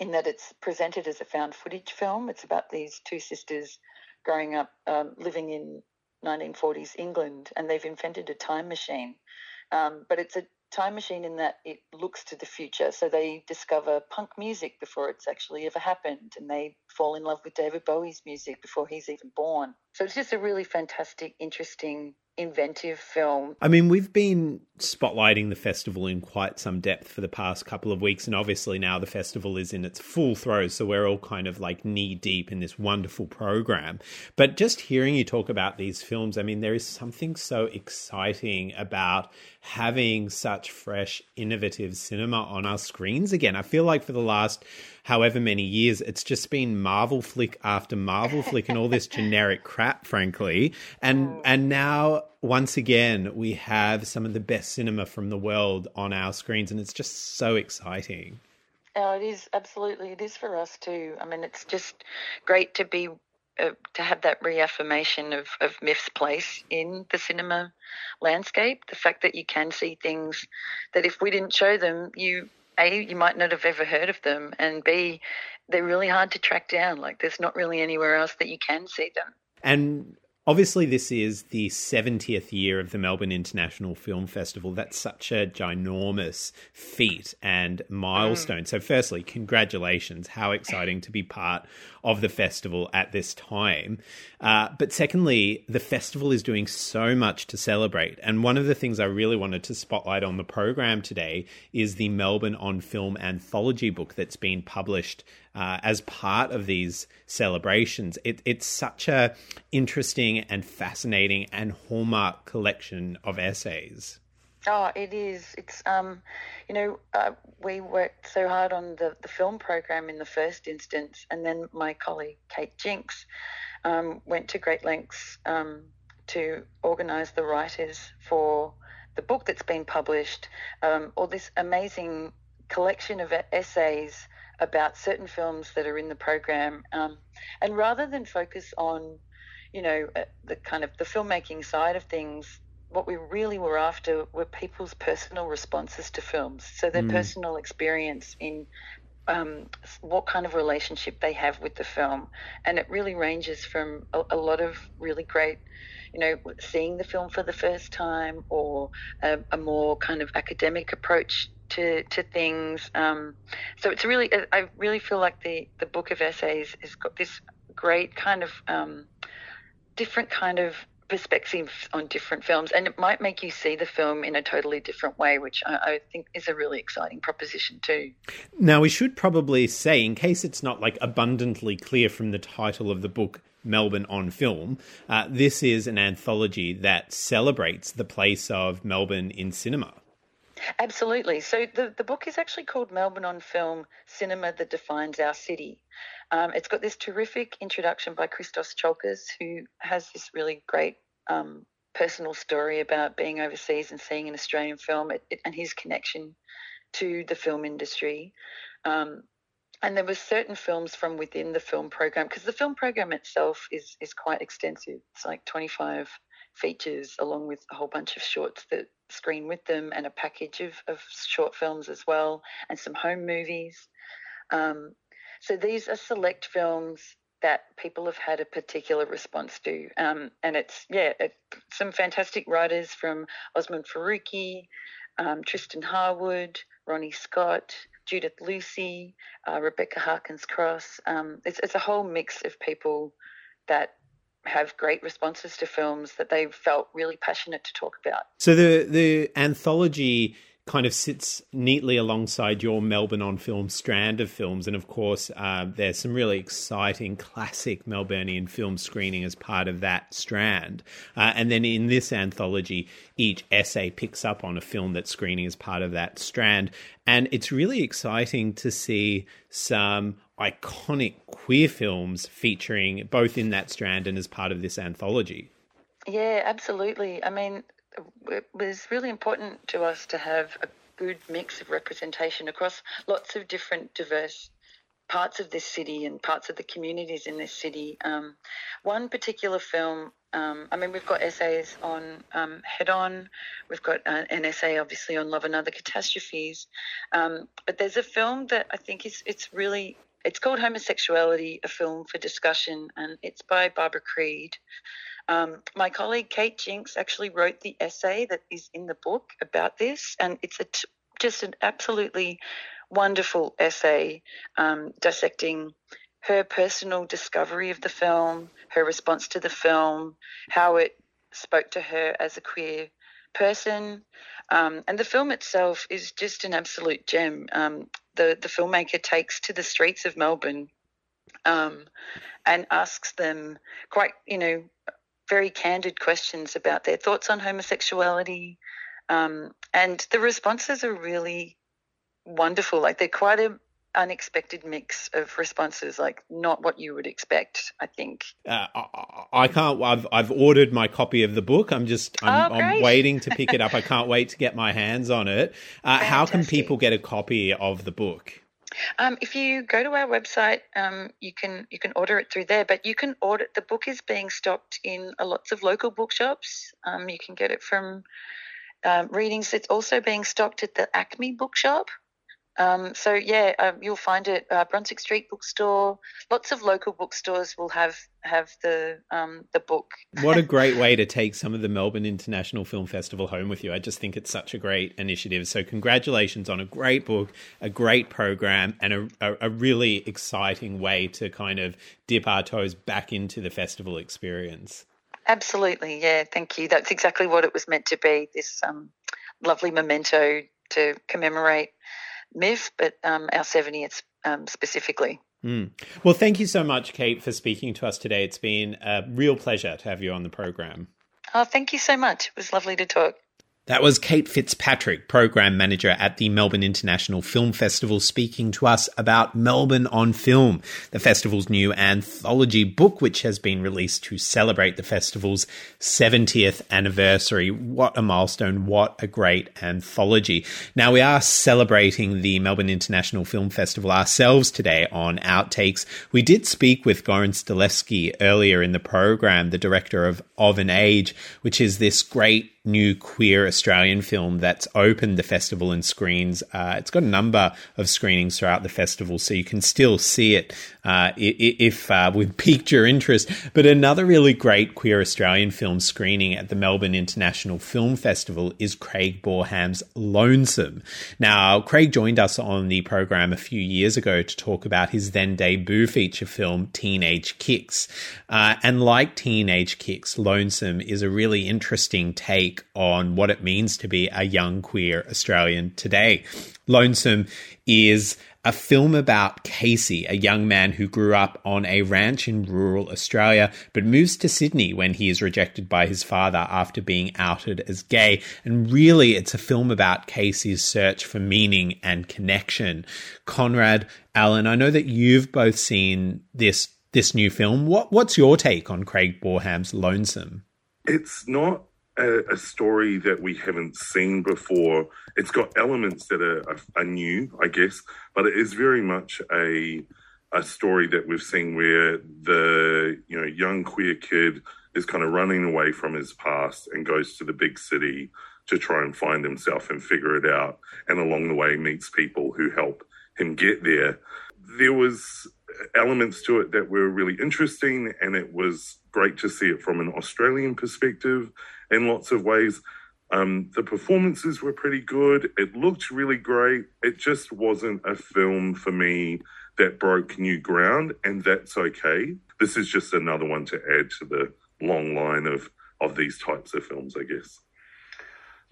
in that it's presented as a found footage film. It's about these two sisters growing up, um, living in 1940s England, and they've invented a time machine. Um, but it's a time machine in that it looks to the future. So they discover punk music before it's actually ever happened, and they fall in love with David Bowie's music before he's even born. So it's just a really fantastic, interesting inventive film. I mean, we've been spotlighting the festival in quite some depth for the past couple of weeks, and obviously now the festival is in its full throes, so we're all kind of like knee deep in this wonderful program. But just hearing you talk about these films, I mean, there is something so exciting about having such fresh, innovative cinema on our screens again. I feel like for the last however many years, it's just been Marvel flick after Marvel [LAUGHS] flick and all this generic crap, frankly. And mm. and now once again we have some of the best cinema from the world on our screens, and it's just so exciting. Oh, it is absolutely. It is for us too. I mean, it's just great to be uh, to have that reaffirmation of, of MIFF's place in the cinema landscape. The fact that you can see things that if we didn't show them, you a, you might not have ever heard of them, and B, they're really hard to track down. Like, there's not really anywhere else that you can see them. And Obviously, this is the 70th year of the Melbourne International Film Festival. That's such a ginormous feat and milestone. Mm. So, firstly, congratulations. How exciting to be part of the festival at this time. Uh, but secondly, the festival is doing so much to celebrate. And one of the things I really wanted to spotlight on the program today is the Melbourne on Film anthology book that's been published uh, as part of these celebrations. It, it's such a interesting and fascinating and hallmark collection of essays. Oh, it is. It's um, you know, uh, we worked so hard on the the film program in the first instance, and then my colleague Kate Jinks um, went to great lengths um, to organise the writers for the book that's been published, um, or this amazing collection of essays about certain films that are in the program. Um, and rather than focus on, you know, uh, the kind of the filmmaking side of things, what we really were after were people's personal responses to films. So their mm. personal experience in um, what kind of relationship they have with the film. And it really ranges from a, a lot of really great you know, seeing the film for the first time or a, a more kind of academic approach to, to things. Um, so it's really, I really feel like the, the book of essays has got this great kind of um, different kind of perspective on different films, and it might make you see the film in a totally different way, which I, I, think is a really exciting proposition too. Now, we should probably say, in case it's not like abundantly clear from the title of the book, Melbourne on Film, uh, this is an anthology that celebrates the place of Melbourne in cinema. Absolutely. So the, the book is actually called Melbourne on Film Cinema That Defines Our City. Um, it's got this terrific introduction by Christos Tsiolkas, who has this really great um, personal story about being overseas and seeing an Australian film it, it, and his connection to the film industry. Um, and there were certain films from within the film program because the film program itself is is quite extensive. It's like 25 features along with a whole bunch of shorts that screen with them and a package of, of short films as well and some home movies. Um, so these are select films that people have had a particular response to. Um, and it's, yeah, it, some fantastic writers from Osman Faruqi, um, Tristan Harwood, Ronnie Scott, Judith Lucy, uh, Rebecca Harkins Cross. Um, it's, it's a whole mix of people that have great responses to films that they felt really passionate to talk about. So the the anthology kind of sits neatly alongside your Melbourne on Film strand of films. And of course, uh, there's some really exciting classic Melburnian film screening as part of that strand. Uh, and then in this anthology, each essay picks up on a film that's screening as part of that strand. And it's really exciting to see some iconic queer films featuring both in that strand and as part of this anthology. Yeah, absolutely. I mean, it was really important to us to have a good mix of representation across lots of different diverse parts of this city and parts of the communities in this city. Um, one particular film, um, I mean, we've got essays on um, Head On, we've got uh, an essay obviously on Love and Other Catastrophes, um, but there's a film that I think is it's really it's called Homosexuality, a film for discussion, and it's by Barbara Creed. Um, my colleague Kate Jinks actually wrote the essay that is in the book about this, and it's a t- just an absolutely wonderful essay um, dissecting her personal discovery of the film, her response to the film, how it spoke to her as a queer person. Um, and the film itself is just an absolute gem. Um, the, the filmmaker takes to the streets of Melbourne um, and asks them quite, you know, very candid questions about their thoughts on homosexuality. Um, and the responses are really wonderful. Like they're quite a unexpected mix of responses, like not what you would expect. I think. Uh, I, I, can't. I've I've ordered my copy of the book. I'm just I'm, oh, I'm waiting to pick it up. I [LAUGHS] can't wait to get my hands on it. Uh, how can people get a copy of the book? Um, if you go to our website, um, you can you can order it through there. But you can order the book is being stocked in lots of local bookshops. Um, you can get it from um, readings. It's also being stocked at the ACMI Bookshop. Um, so yeah, um, you'll find it uh, Brunswick Street Bookstore. Lots of local bookstores will have have the um, the book. what a [LAUGHS] great way to take some of the Melbourne International Film Festival home with you. I just think it's such a great initiative. So congratulations on a great book, a great program, and a, a, a really exciting way to kind of dip our toes back into the festival experience. Absolutely, yeah. Thank you. That's exactly what it was meant to be. This um, lovely memento to commemorate MIFF, but um, our 70th um, specifically. Mm. Well, thank you so much, Kate, for speaking to us today. It's been a real pleasure to have you on the program. Oh, thank you so much. It was lovely to talk. That was Kate Fitzpatrick, Program Manager at the Melbourne International Film Festival, speaking to us about Melbourne on Film, the festival's new anthology book, which has been released to celebrate the festival's 70th anniversary. What a milestone. What a great anthology. Now, we are celebrating the Melbourne International Film Festival ourselves today on Outtakes. We did speak with Goran Stolevski earlier in the program, the director of Of an Age, which is this great new queer Australian film that's opened the festival and screens. Uh, it's got a number of screenings throughout the festival, so you can still see it uh, if uh, we've [LAUGHS] piqued your interest. But another really great queer Australian film screening at the Melbourne International Film Festival is Craig Boreham's Lonesome. Now, Craig joined us on the program a few years ago to talk about his then debut feature film, Teenage Kicks. Uh, and like Teenage Kicks, Lonesome is a really interesting take take on what it means to be a young queer Australian today. Lonesome is a film about Casey, a young man who grew up on a ranch in rural Australia, but moves to Sydney when he is rejected by his father after being outed as gay. And really, it's a film about Casey's search for meaning and connection. Conrad, Alan, I know that you've both seen this this new film. What what's your take on Craig Boreham's Lonesome? It's not a, a, story that we haven't seen before. It's got elements that are, are, are, new, I guess, but it is very much a a story that we've seen where the you know young queer kid is kind of running away from his past and goes to the big city to try and find himself and figure it out, and along the way meets people who help him get there. There was elements to it that were really interesting, and it was great to see it from an Australian perspective in lots of ways. Um, the performances were pretty good. It looked really great. It just wasn't a film for me that broke new ground, and that's okay. This is just another one to add to the long line of of these types of films, I guess.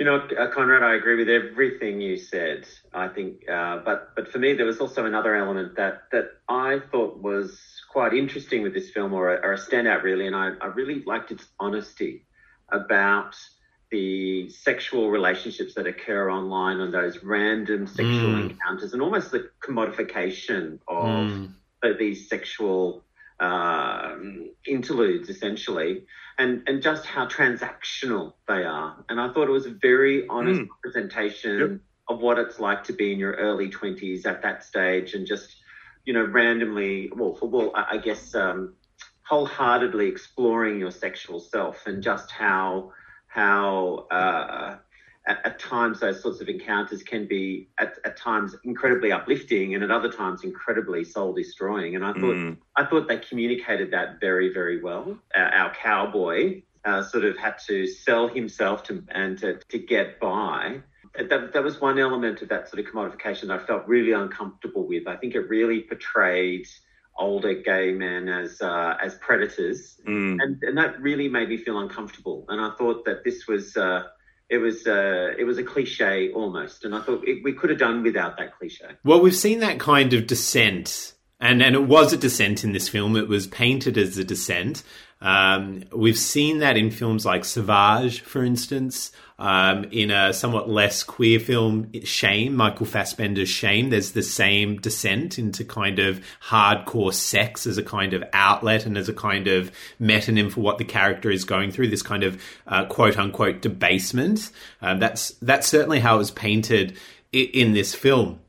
You know, uh, Conrad, I agree with everything you said. I think, uh, but but for me, there was also another element that that I thought was quite interesting with this film, or a, or a standout really, and I, I really liked its honesty about the sexual relationships that occur online and those random sexual Mm. encounters, and almost the commodification of Mm. these sexual um, interludes, essentially, and and just how transactional they are. And I thought it was a very honest Mm. representation of what it's like to be in your early twenties at that stage, and just you know randomly, well, well, I I guess um, wholeheartedly exploring your sexual self and just how how uh, at, at times those sorts of encounters can be at, at times incredibly uplifting and at other times incredibly soul destroying. And I thought Mm. I thought they communicated that very very well. Our, our cowboy uh, sort of had to sell himself to and to, to get by. That, that was one element of that sort of commodification that I felt really uncomfortable with. I think it really portrayed older gay men as uh, as predators, Mm. and and that really made me feel uncomfortable. And I thought that this was uh, it was uh, it was a cliche almost, and I thought it, we could have done without that cliche. Well, we've seen that kind of descent, and and it was a descent in this film. It was painted as a descent. Um, we've seen that in films like Savage, for instance. Um, in a somewhat less queer film, Shame, Michael Fassbender's Shame, there's the same descent into kind of hardcore sex as a kind of outlet and as a kind of metonym for what the character is going through. This kind of uh, quote unquote debasement. Um, that's that's certainly how it was painted i- in this film.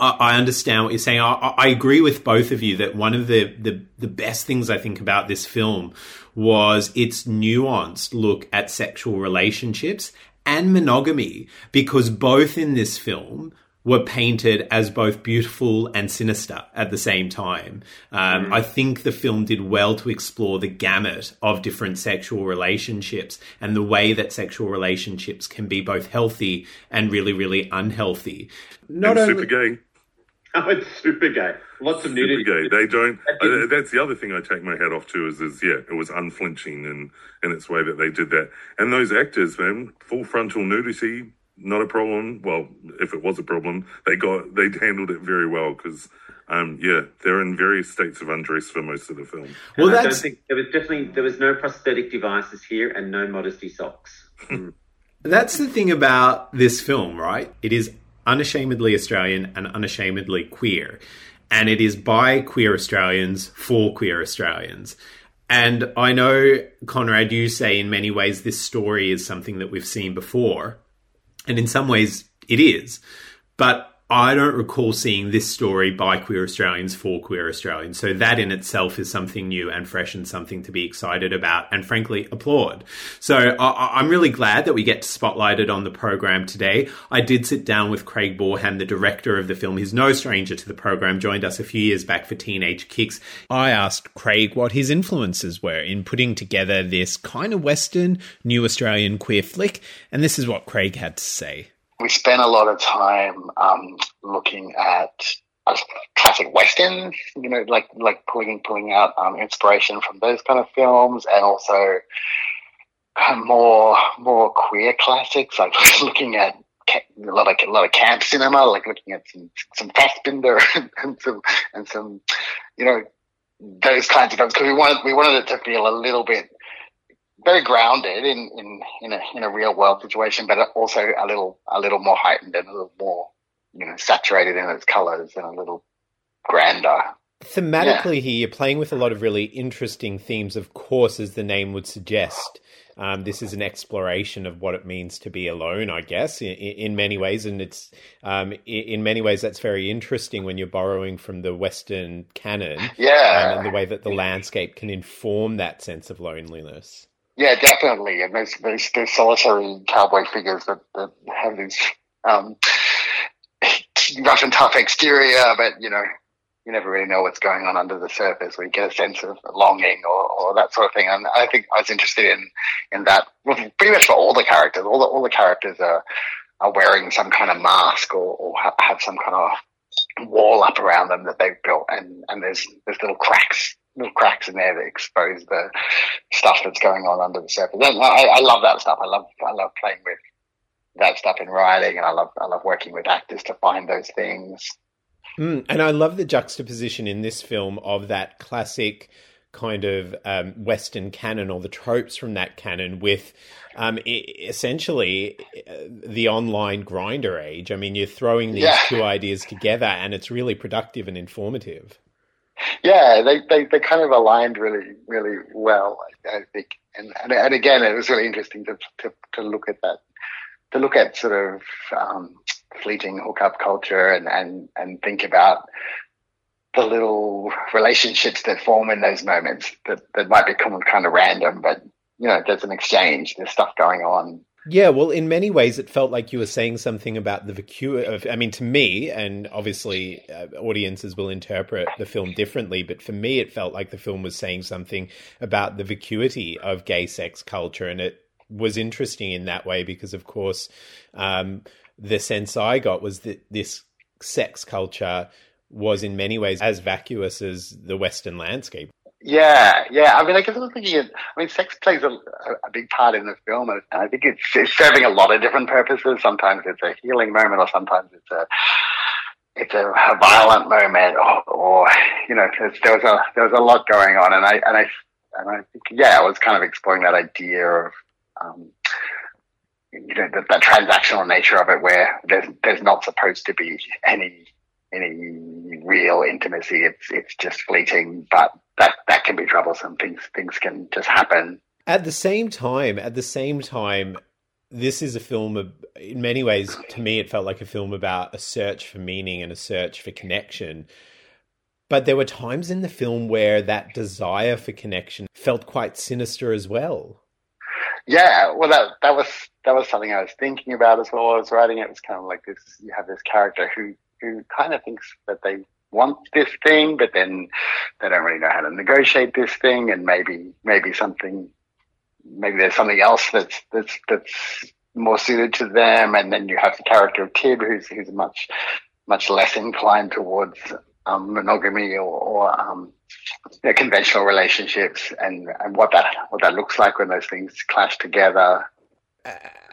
I understand what you're saying. I, I agree with both of you that one of the, the, the best things I think about this film was its nuanced look at sexual relationships and monogamy, because both in this film were painted as both beautiful and sinister at the same time. Um, I think the film did well to explore the gamut of different sexual relationships and the way that sexual relationships can be both healthy and really, really unhealthy. Not and only, super gay. [LAUGHS] Oh, it's super gay. Lots of Super nudity. gay. They don't. [LAUGHS] That didn't- Uh, that's the other thing I take my hat off to is, is yeah, it was unflinching in in its way that they did that. And those actors, man, full frontal nudity, not a problem. Well, if it was a problem, they got they handled it very well because. Um, yeah, they're in various states of undress for most of the film. Well, And I don't that's think there was definitely there was no prosthetic devices here and no modesty socks. that's the thing about this film, right? It is unashamedly Australian and unashamedly queer, and it is by queer Australians for queer Australians. And I know, Conrad, you say in many ways this story is something that we've seen before, and in some ways it is, but I don't recall seeing this story by queer Australians for queer Australians. So that in itself is something new and fresh and something to be excited about and frankly applaud. So I, I'm really glad that we get to spotlight it on the program today. I did sit down with Craig Boreham, the director of the film. He's no stranger to the program, joined us a few years back for Teenage Kicks. I asked Craig what his influences were in putting together this kind of Western, new Australian queer flick. And this is what Craig had to say. We spent a lot of time um, looking at uh, classic westerns, you know, like like pulling pulling out um, inspiration from those kind of films, and also uh, more more queer classics, like [LAUGHS] looking at a lot of a lot of camp cinema, like looking at some some Fassbinder [LAUGHS] and, and some and some, you know, those kinds of films because we wanted we wanted it to feel a little bit very grounded in, in, in a in a real world situation, but also a little a little more heightened and a little more you know saturated in its colors and a little grander. Thematically, here you're playing with a lot of really interesting themes. Of course, as the name would suggest, um, this is an exploration of what it means to be alone. I guess in, in many ways, and it's um, in many ways that's very interesting when you're borrowing from the Western canon, Yeah. um, and the way that the landscape can inform that sense of loneliness. Yeah, definitely. And there's there's, there's solitary cowboy figures that, that have this um, rough and tough exterior, but you know, you never really know what's going on under the surface, you get a sense of longing or, or that sort of thing. And I think I was interested in in that well, pretty much for all the characters. All the all the characters are are wearing some kind of mask or, or have some kind of wall up around them that they've built, and and there's there's little cracks little cracks in there that expose the stuff that's going on under the surface. And I, I love that stuff. I love I love playing with that stuff in writing, and I love I love working with actors to find those things. Mm, and I love the juxtaposition in this film of that classic kind of um, Western canon or the tropes from that canon with um, essentially uh, the online Grindr age. I mean, you're throwing these yeah. two ideas together, and it's really productive and informative. Yeah, they, they, they kind of aligned really really well, I, I think. And, and and again, it was really interesting to, to to look at that, to look at sort of um, fleeting hookup culture and and and think about the little relationships that form in those moments that, that might become kind of random, but you know, there's an exchange, there's stuff going on. Yeah, well, in many ways, it felt like you were saying something about the vacuity of. I mean, to me, and obviously, uh, audiences will interpret the film differently, but for me, it felt like the film was saying something about the vacuity of gay sex culture, and it was interesting in that way because, of course, um, the sense I got was that this sex culture was in many ways as vacuous as the Western landscape. Yeah, yeah. I mean, I guess I was thinking. It, I mean, sex plays a, a big part in the film, and I think it's, it's serving a lot of different purposes. Sometimes it's a healing moment, or sometimes it's a it's a, a violent moment, or, or you know, there was a there was a lot going on, and I and I and I think yeah, I was kind of exploring that idea of um, you know the, the transactional nature of it, where there's there's not supposed to be any any real intimacy. It's it's just fleeting, but that that can be troublesome. Things things can just happen. At the same time, at the same time, this is a film of, in many ways to me it felt like a film about a search for meaning and a search for connection. But there were times in the film where that desire for connection felt quite sinister as well. Yeah, well, that that was that was something I was thinking about as well. I was writing it. It was kind of like this: you have this character who who kind of thinks that they want this thing, but then they don't really know how to negotiate this thing, and maybe maybe something, maybe there's something else that's that's that's more suited to them, and then you have the character of Tib, who's who's much much less inclined towards um, monogamy or, or um, you know, conventional relationships, and and what that what that looks like when those things clash together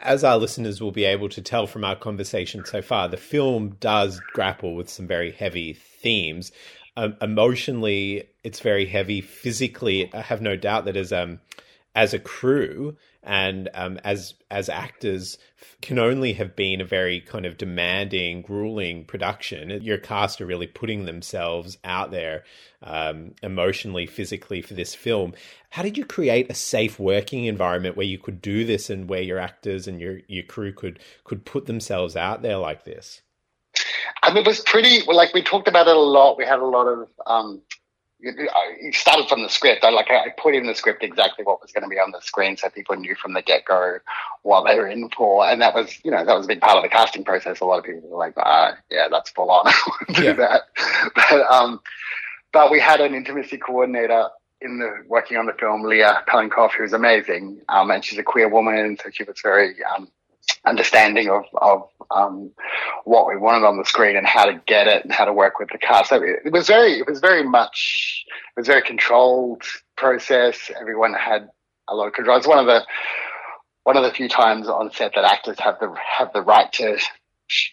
as our listeners will be able to tell from our conversation so far, the film does grapple with some very heavy themes. Um, emotionally, it's very heavy. Physically, I have no doubt that as um as a crew and um, as as actors can only have been a very kind of demanding, grueling production. Your cast are really putting themselves out there um, emotionally, physically for this film. How did you create a safe working environment where you could do this and where your actors and your your crew could could put themselves out there like this? I mean, it was pretty. Like we talked about it a lot. We had a lot of um, it started from the script. I like I put in the script exactly what was going to be on the screen, so people knew from the get go what they were in for, and that was you know that was a big part of the casting process. A lot of people were like, ah, yeah, that's full on, [LAUGHS] do yeah. that. But um, but we had an intimacy coordinator in the working on the film, Leah Pelinkoff, who's amazing, um, and she's a queer woman, so she was very um, understanding of, of um, what we wanted on the screen and how to get it and how to work with the cast. So it, was very, it was very much, it was very controlled process. Everyone had a lot of control. It's one of the, one of the few times on set that actors have the, have the right to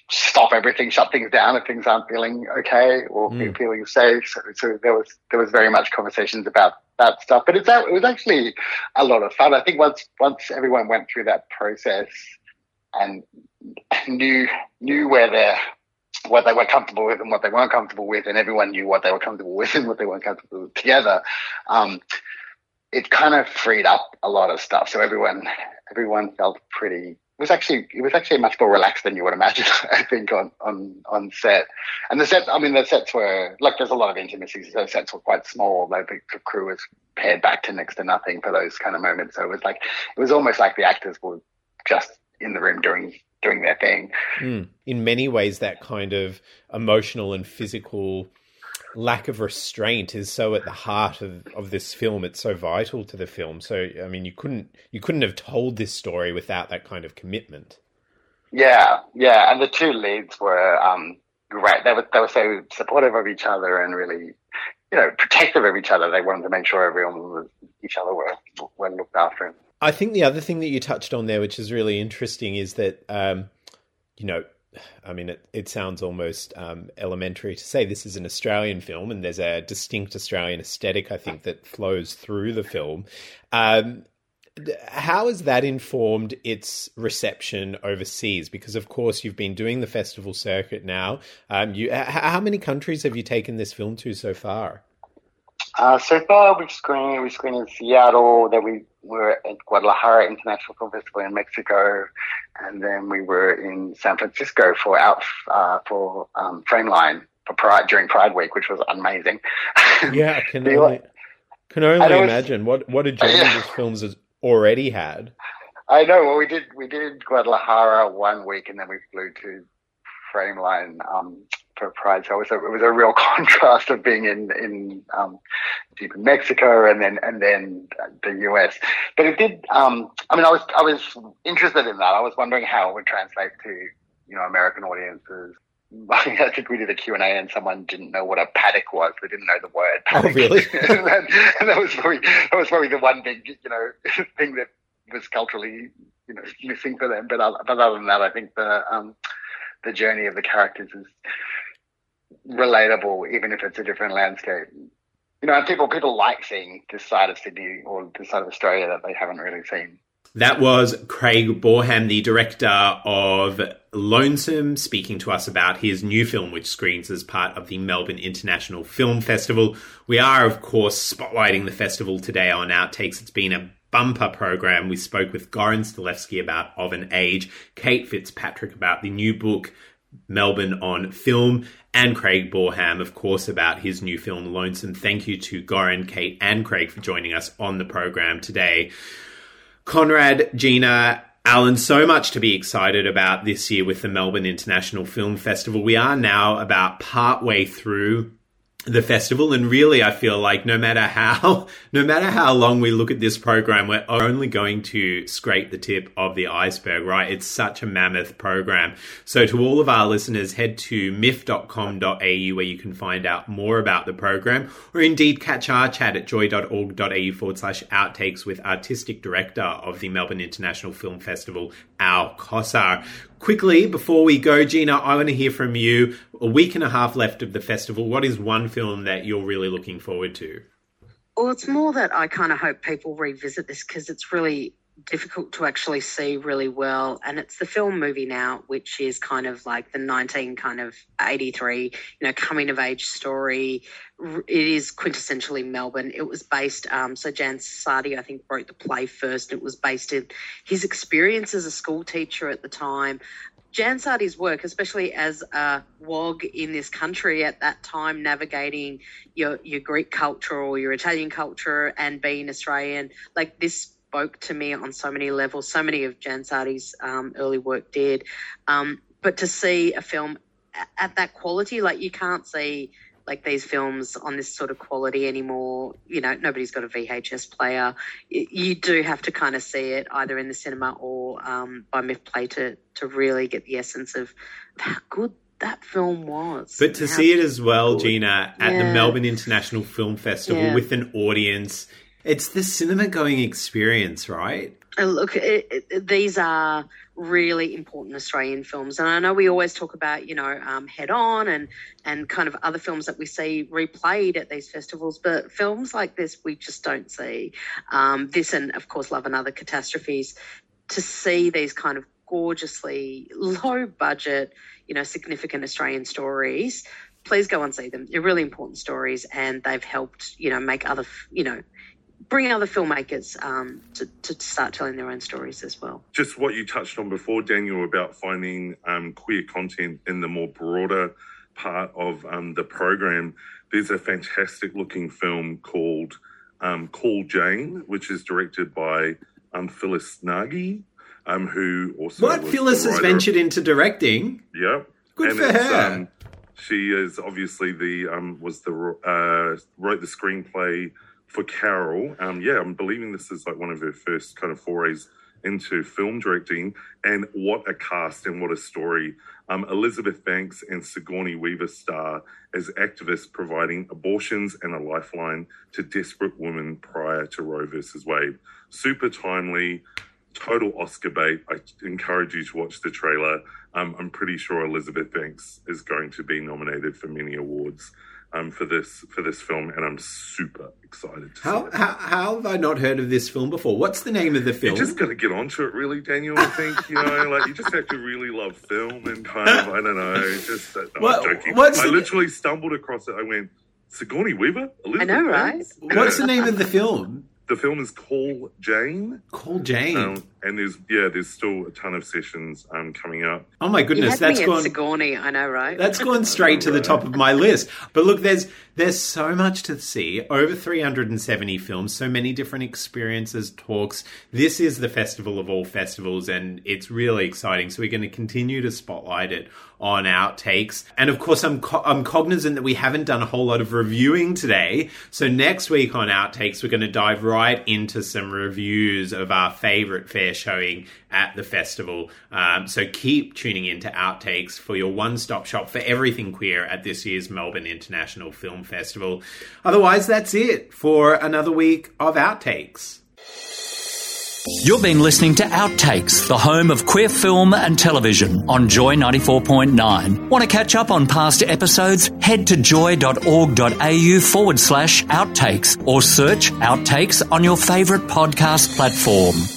stop everything, shut things down if things aren't feeling okay or mm. feeling safe. So, so there was, there was very much conversations about that stuff, but it's, it was actually a lot of fun. I think once, once everyone went through that process, and knew knew where they what they were comfortable with and what they weren't comfortable with, and everyone knew what they were comfortable with and what they weren't comfortable with together. Um, it kind of freed up a lot of stuff. So everyone everyone felt pretty. It was actually it was actually much more relaxed than you would imagine. [LAUGHS] I think on on on set, and the sets. I mean, the sets were like there's a lot of intimacy. So the sets were quite small. Like the crew was pared back to next to nothing for those kind of moments. So it was like it was almost like the actors were just in the room doing doing their thing. Mm. In many ways, that kind of emotional and physical lack of restraint is so at the heart of, of this film. It's so vital to the film. So I mean, you couldn't you couldn't have told this story without that kind of commitment. Yeah, yeah, and the two leads were um, great. They were they were so supportive of each other and really, you know, protective of each other. They wanted to make sure everyone was each other were were looked after I think the other thing that you touched on there, which is really interesting, is that um, you know, I mean, it, it sounds almost um, elementary to say this is an Australian film, and there's a distinct Australian aesthetic, I think, that flows through the film. Um, how has that informed its reception overseas? Because, of course, you've been doing the festival circuit now. Um, you, how many countries have you taken this film to so far? Uh, so far, we've screened we screened in Seattle. Then we were at Guadalajara International Film Festival in Mexico, and then we were in San Francisco for out uh, for um, Frameline for Pride during Pride Week, which was amazing. Yeah, I [LAUGHS] can only, can only imagine what what a journey yeah. this film's has already had. I know. Well, we did we did Guadalajara one week, and then we flew to Frameline um, for Pride. So it was a, it was a real [LAUGHS] contrast of being in in um, deep in Mexico and then and then the US. But it did. Um, I mean, I was I was interested in that. I was wondering how it would translate to you know American audiences. [LAUGHS] I think we did a Q&A and someone didn't know what a paddock was. They didn't know the word paddock. Oh, really? [LAUGHS] and, that, and that was probably that was probably the one big you know thing that was culturally you know missing for them. But other, but other than that, I think the um, the journey of the characters is relatable, even if it's a different landscape. You know, people people like seeing this side of Sydney or this side of Australia that they haven't really seen. That was Craig Boreham, the director of Lonesome, speaking to us about his new film, which screens as part of the Melbourne International Film Festival. We are, of course, spotlighting the festival today on Outtakes. It's been a bumper program. We spoke with Goran Stolevski about Of an Age, Kate Fitzpatrick about the new book, Melbourne on Film, and Craig Boreham, of course, about his new film, Lonesome. Thank you to Goran, Kate, and Craig for joining us on the program today. Conrad, Gina, Alan, so much to be excited about this year with the Melbourne International Film Festival. We are now about partway through the festival and really i feel like no matter how [LAUGHS] no matter how long we look at this program we're only going to scrape the tip of the iceberg right? It's such a mammoth program. So to all of our listeners head to miff.com.au where you can find out more about the program or indeed catch our chat at joy.org.au forward slash outtakes with artistic director of the melbourne international film festival al cossar Quickly, before we go, Gina, I want to hear from you. A week and a half left of the festival. What is one film that you're really looking forward to? Well, it's more that I kind of hope people revisit this because it's really difficult to actually see really well. And it's the film Moving Out, which is kind of like the 19 kind of 83, you know, coming of age story. It is quintessentially Melbourne. It was based, um, so Jan Sardi, I think, wrote the play first. It was based in his experience as a school teacher at the time. Jan Sardi's work, especially as a WOG in this country at that time, navigating your, your Greek culture or your Italian culture and being Australian, like this spoke to me on so many levels. So many of Jan Sardi's um, early work did. Um, but to see a film at that quality, like you can't see like these films on this sort of quality anymore. You know, nobody's got a VHS player. You do have to kind of see it either in the cinema or um, by Miff Play to to really get the essence of how good that film was. But to see it as well, good. Gina, at yeah. the Melbourne International Film Festival yeah. with an audience it's the cinema going experience, right? Uh, look, it, it, these are really important Australian films, and I know we always talk about, you know, um, Head On and and kind of other films that we see replayed at these festivals, but films like this we just don't see. Um, this and of course, Love and Other Catastrophes. To see these kind of gorgeously low budget, you know, significant Australian stories please go and see them. They're really important stories, and they've helped you know make other you know bring other filmmakers um, to, to start telling their own stories as well. Just what you touched on before, Daniel, about finding um, queer content in the more broader part of um, the program. There's a fantastic looking film called um, Call Jane, which is directed by um, Phyllis Nagy, um, who also what Phyllis has ventured into directing. Yep, good and for her. she is obviously the was the uh, wrote the screenplay for Carol. Um, yeah, I'm believing this is like one of her first kind of forays into film directing, and what a cast and what a story. Um, Elizabeth Banks and Sigourney Weaver star as activists providing abortions and a lifeline to desperate women prior to Roe versus Wade. Super timely, total Oscar bait. I encourage you to watch the trailer. Um, I'm pretty sure Elizabeth Banks is going to be nominated for many awards um, for this for this film, and I'm super excited. To how, how, how have I not heard of this film before? What's the name of the film? You just got to get onto it, really, Daniel. I think you know, like you just have to really love film and kind of I don't know, just uh, no, What- I'm joking. what's I the- literally stumbled across it. I went Sigourney Weaver. Elizabeth know, right? Banks? What's the name of the film? The film is Call Jane. Call Jane. Um, and there's yeah, there's still a ton of sessions um, coming up. Oh my You goodness, had that's me gone. at Sigourney, I know, right? That's gone straight to the top of my list. But look, there's there's so much to see. Over 370 films, so many different experiences, talks. This is the festival of all festivals, and it's really exciting. So we're going to continue to spotlight it on outtakes. And of course, I'm co- I'm cognizant that we haven't done a whole lot of reviewing today. So next week on outtakes, we're going to dive right into some reviews of our favorite fair showing at the festival. Um, so keep tuning in to outtakes for your one stop shop for everything queer at this year's Melbourne International Film Festival. Otherwise, that's it for another week of outtakes. You've been listening to Outtakes, the home of queer film and television on Joy 94.9. Want to catch up on past episodes? Head to joy.org.au forward slash outtakes or search Outtakes on your favourite podcast platform.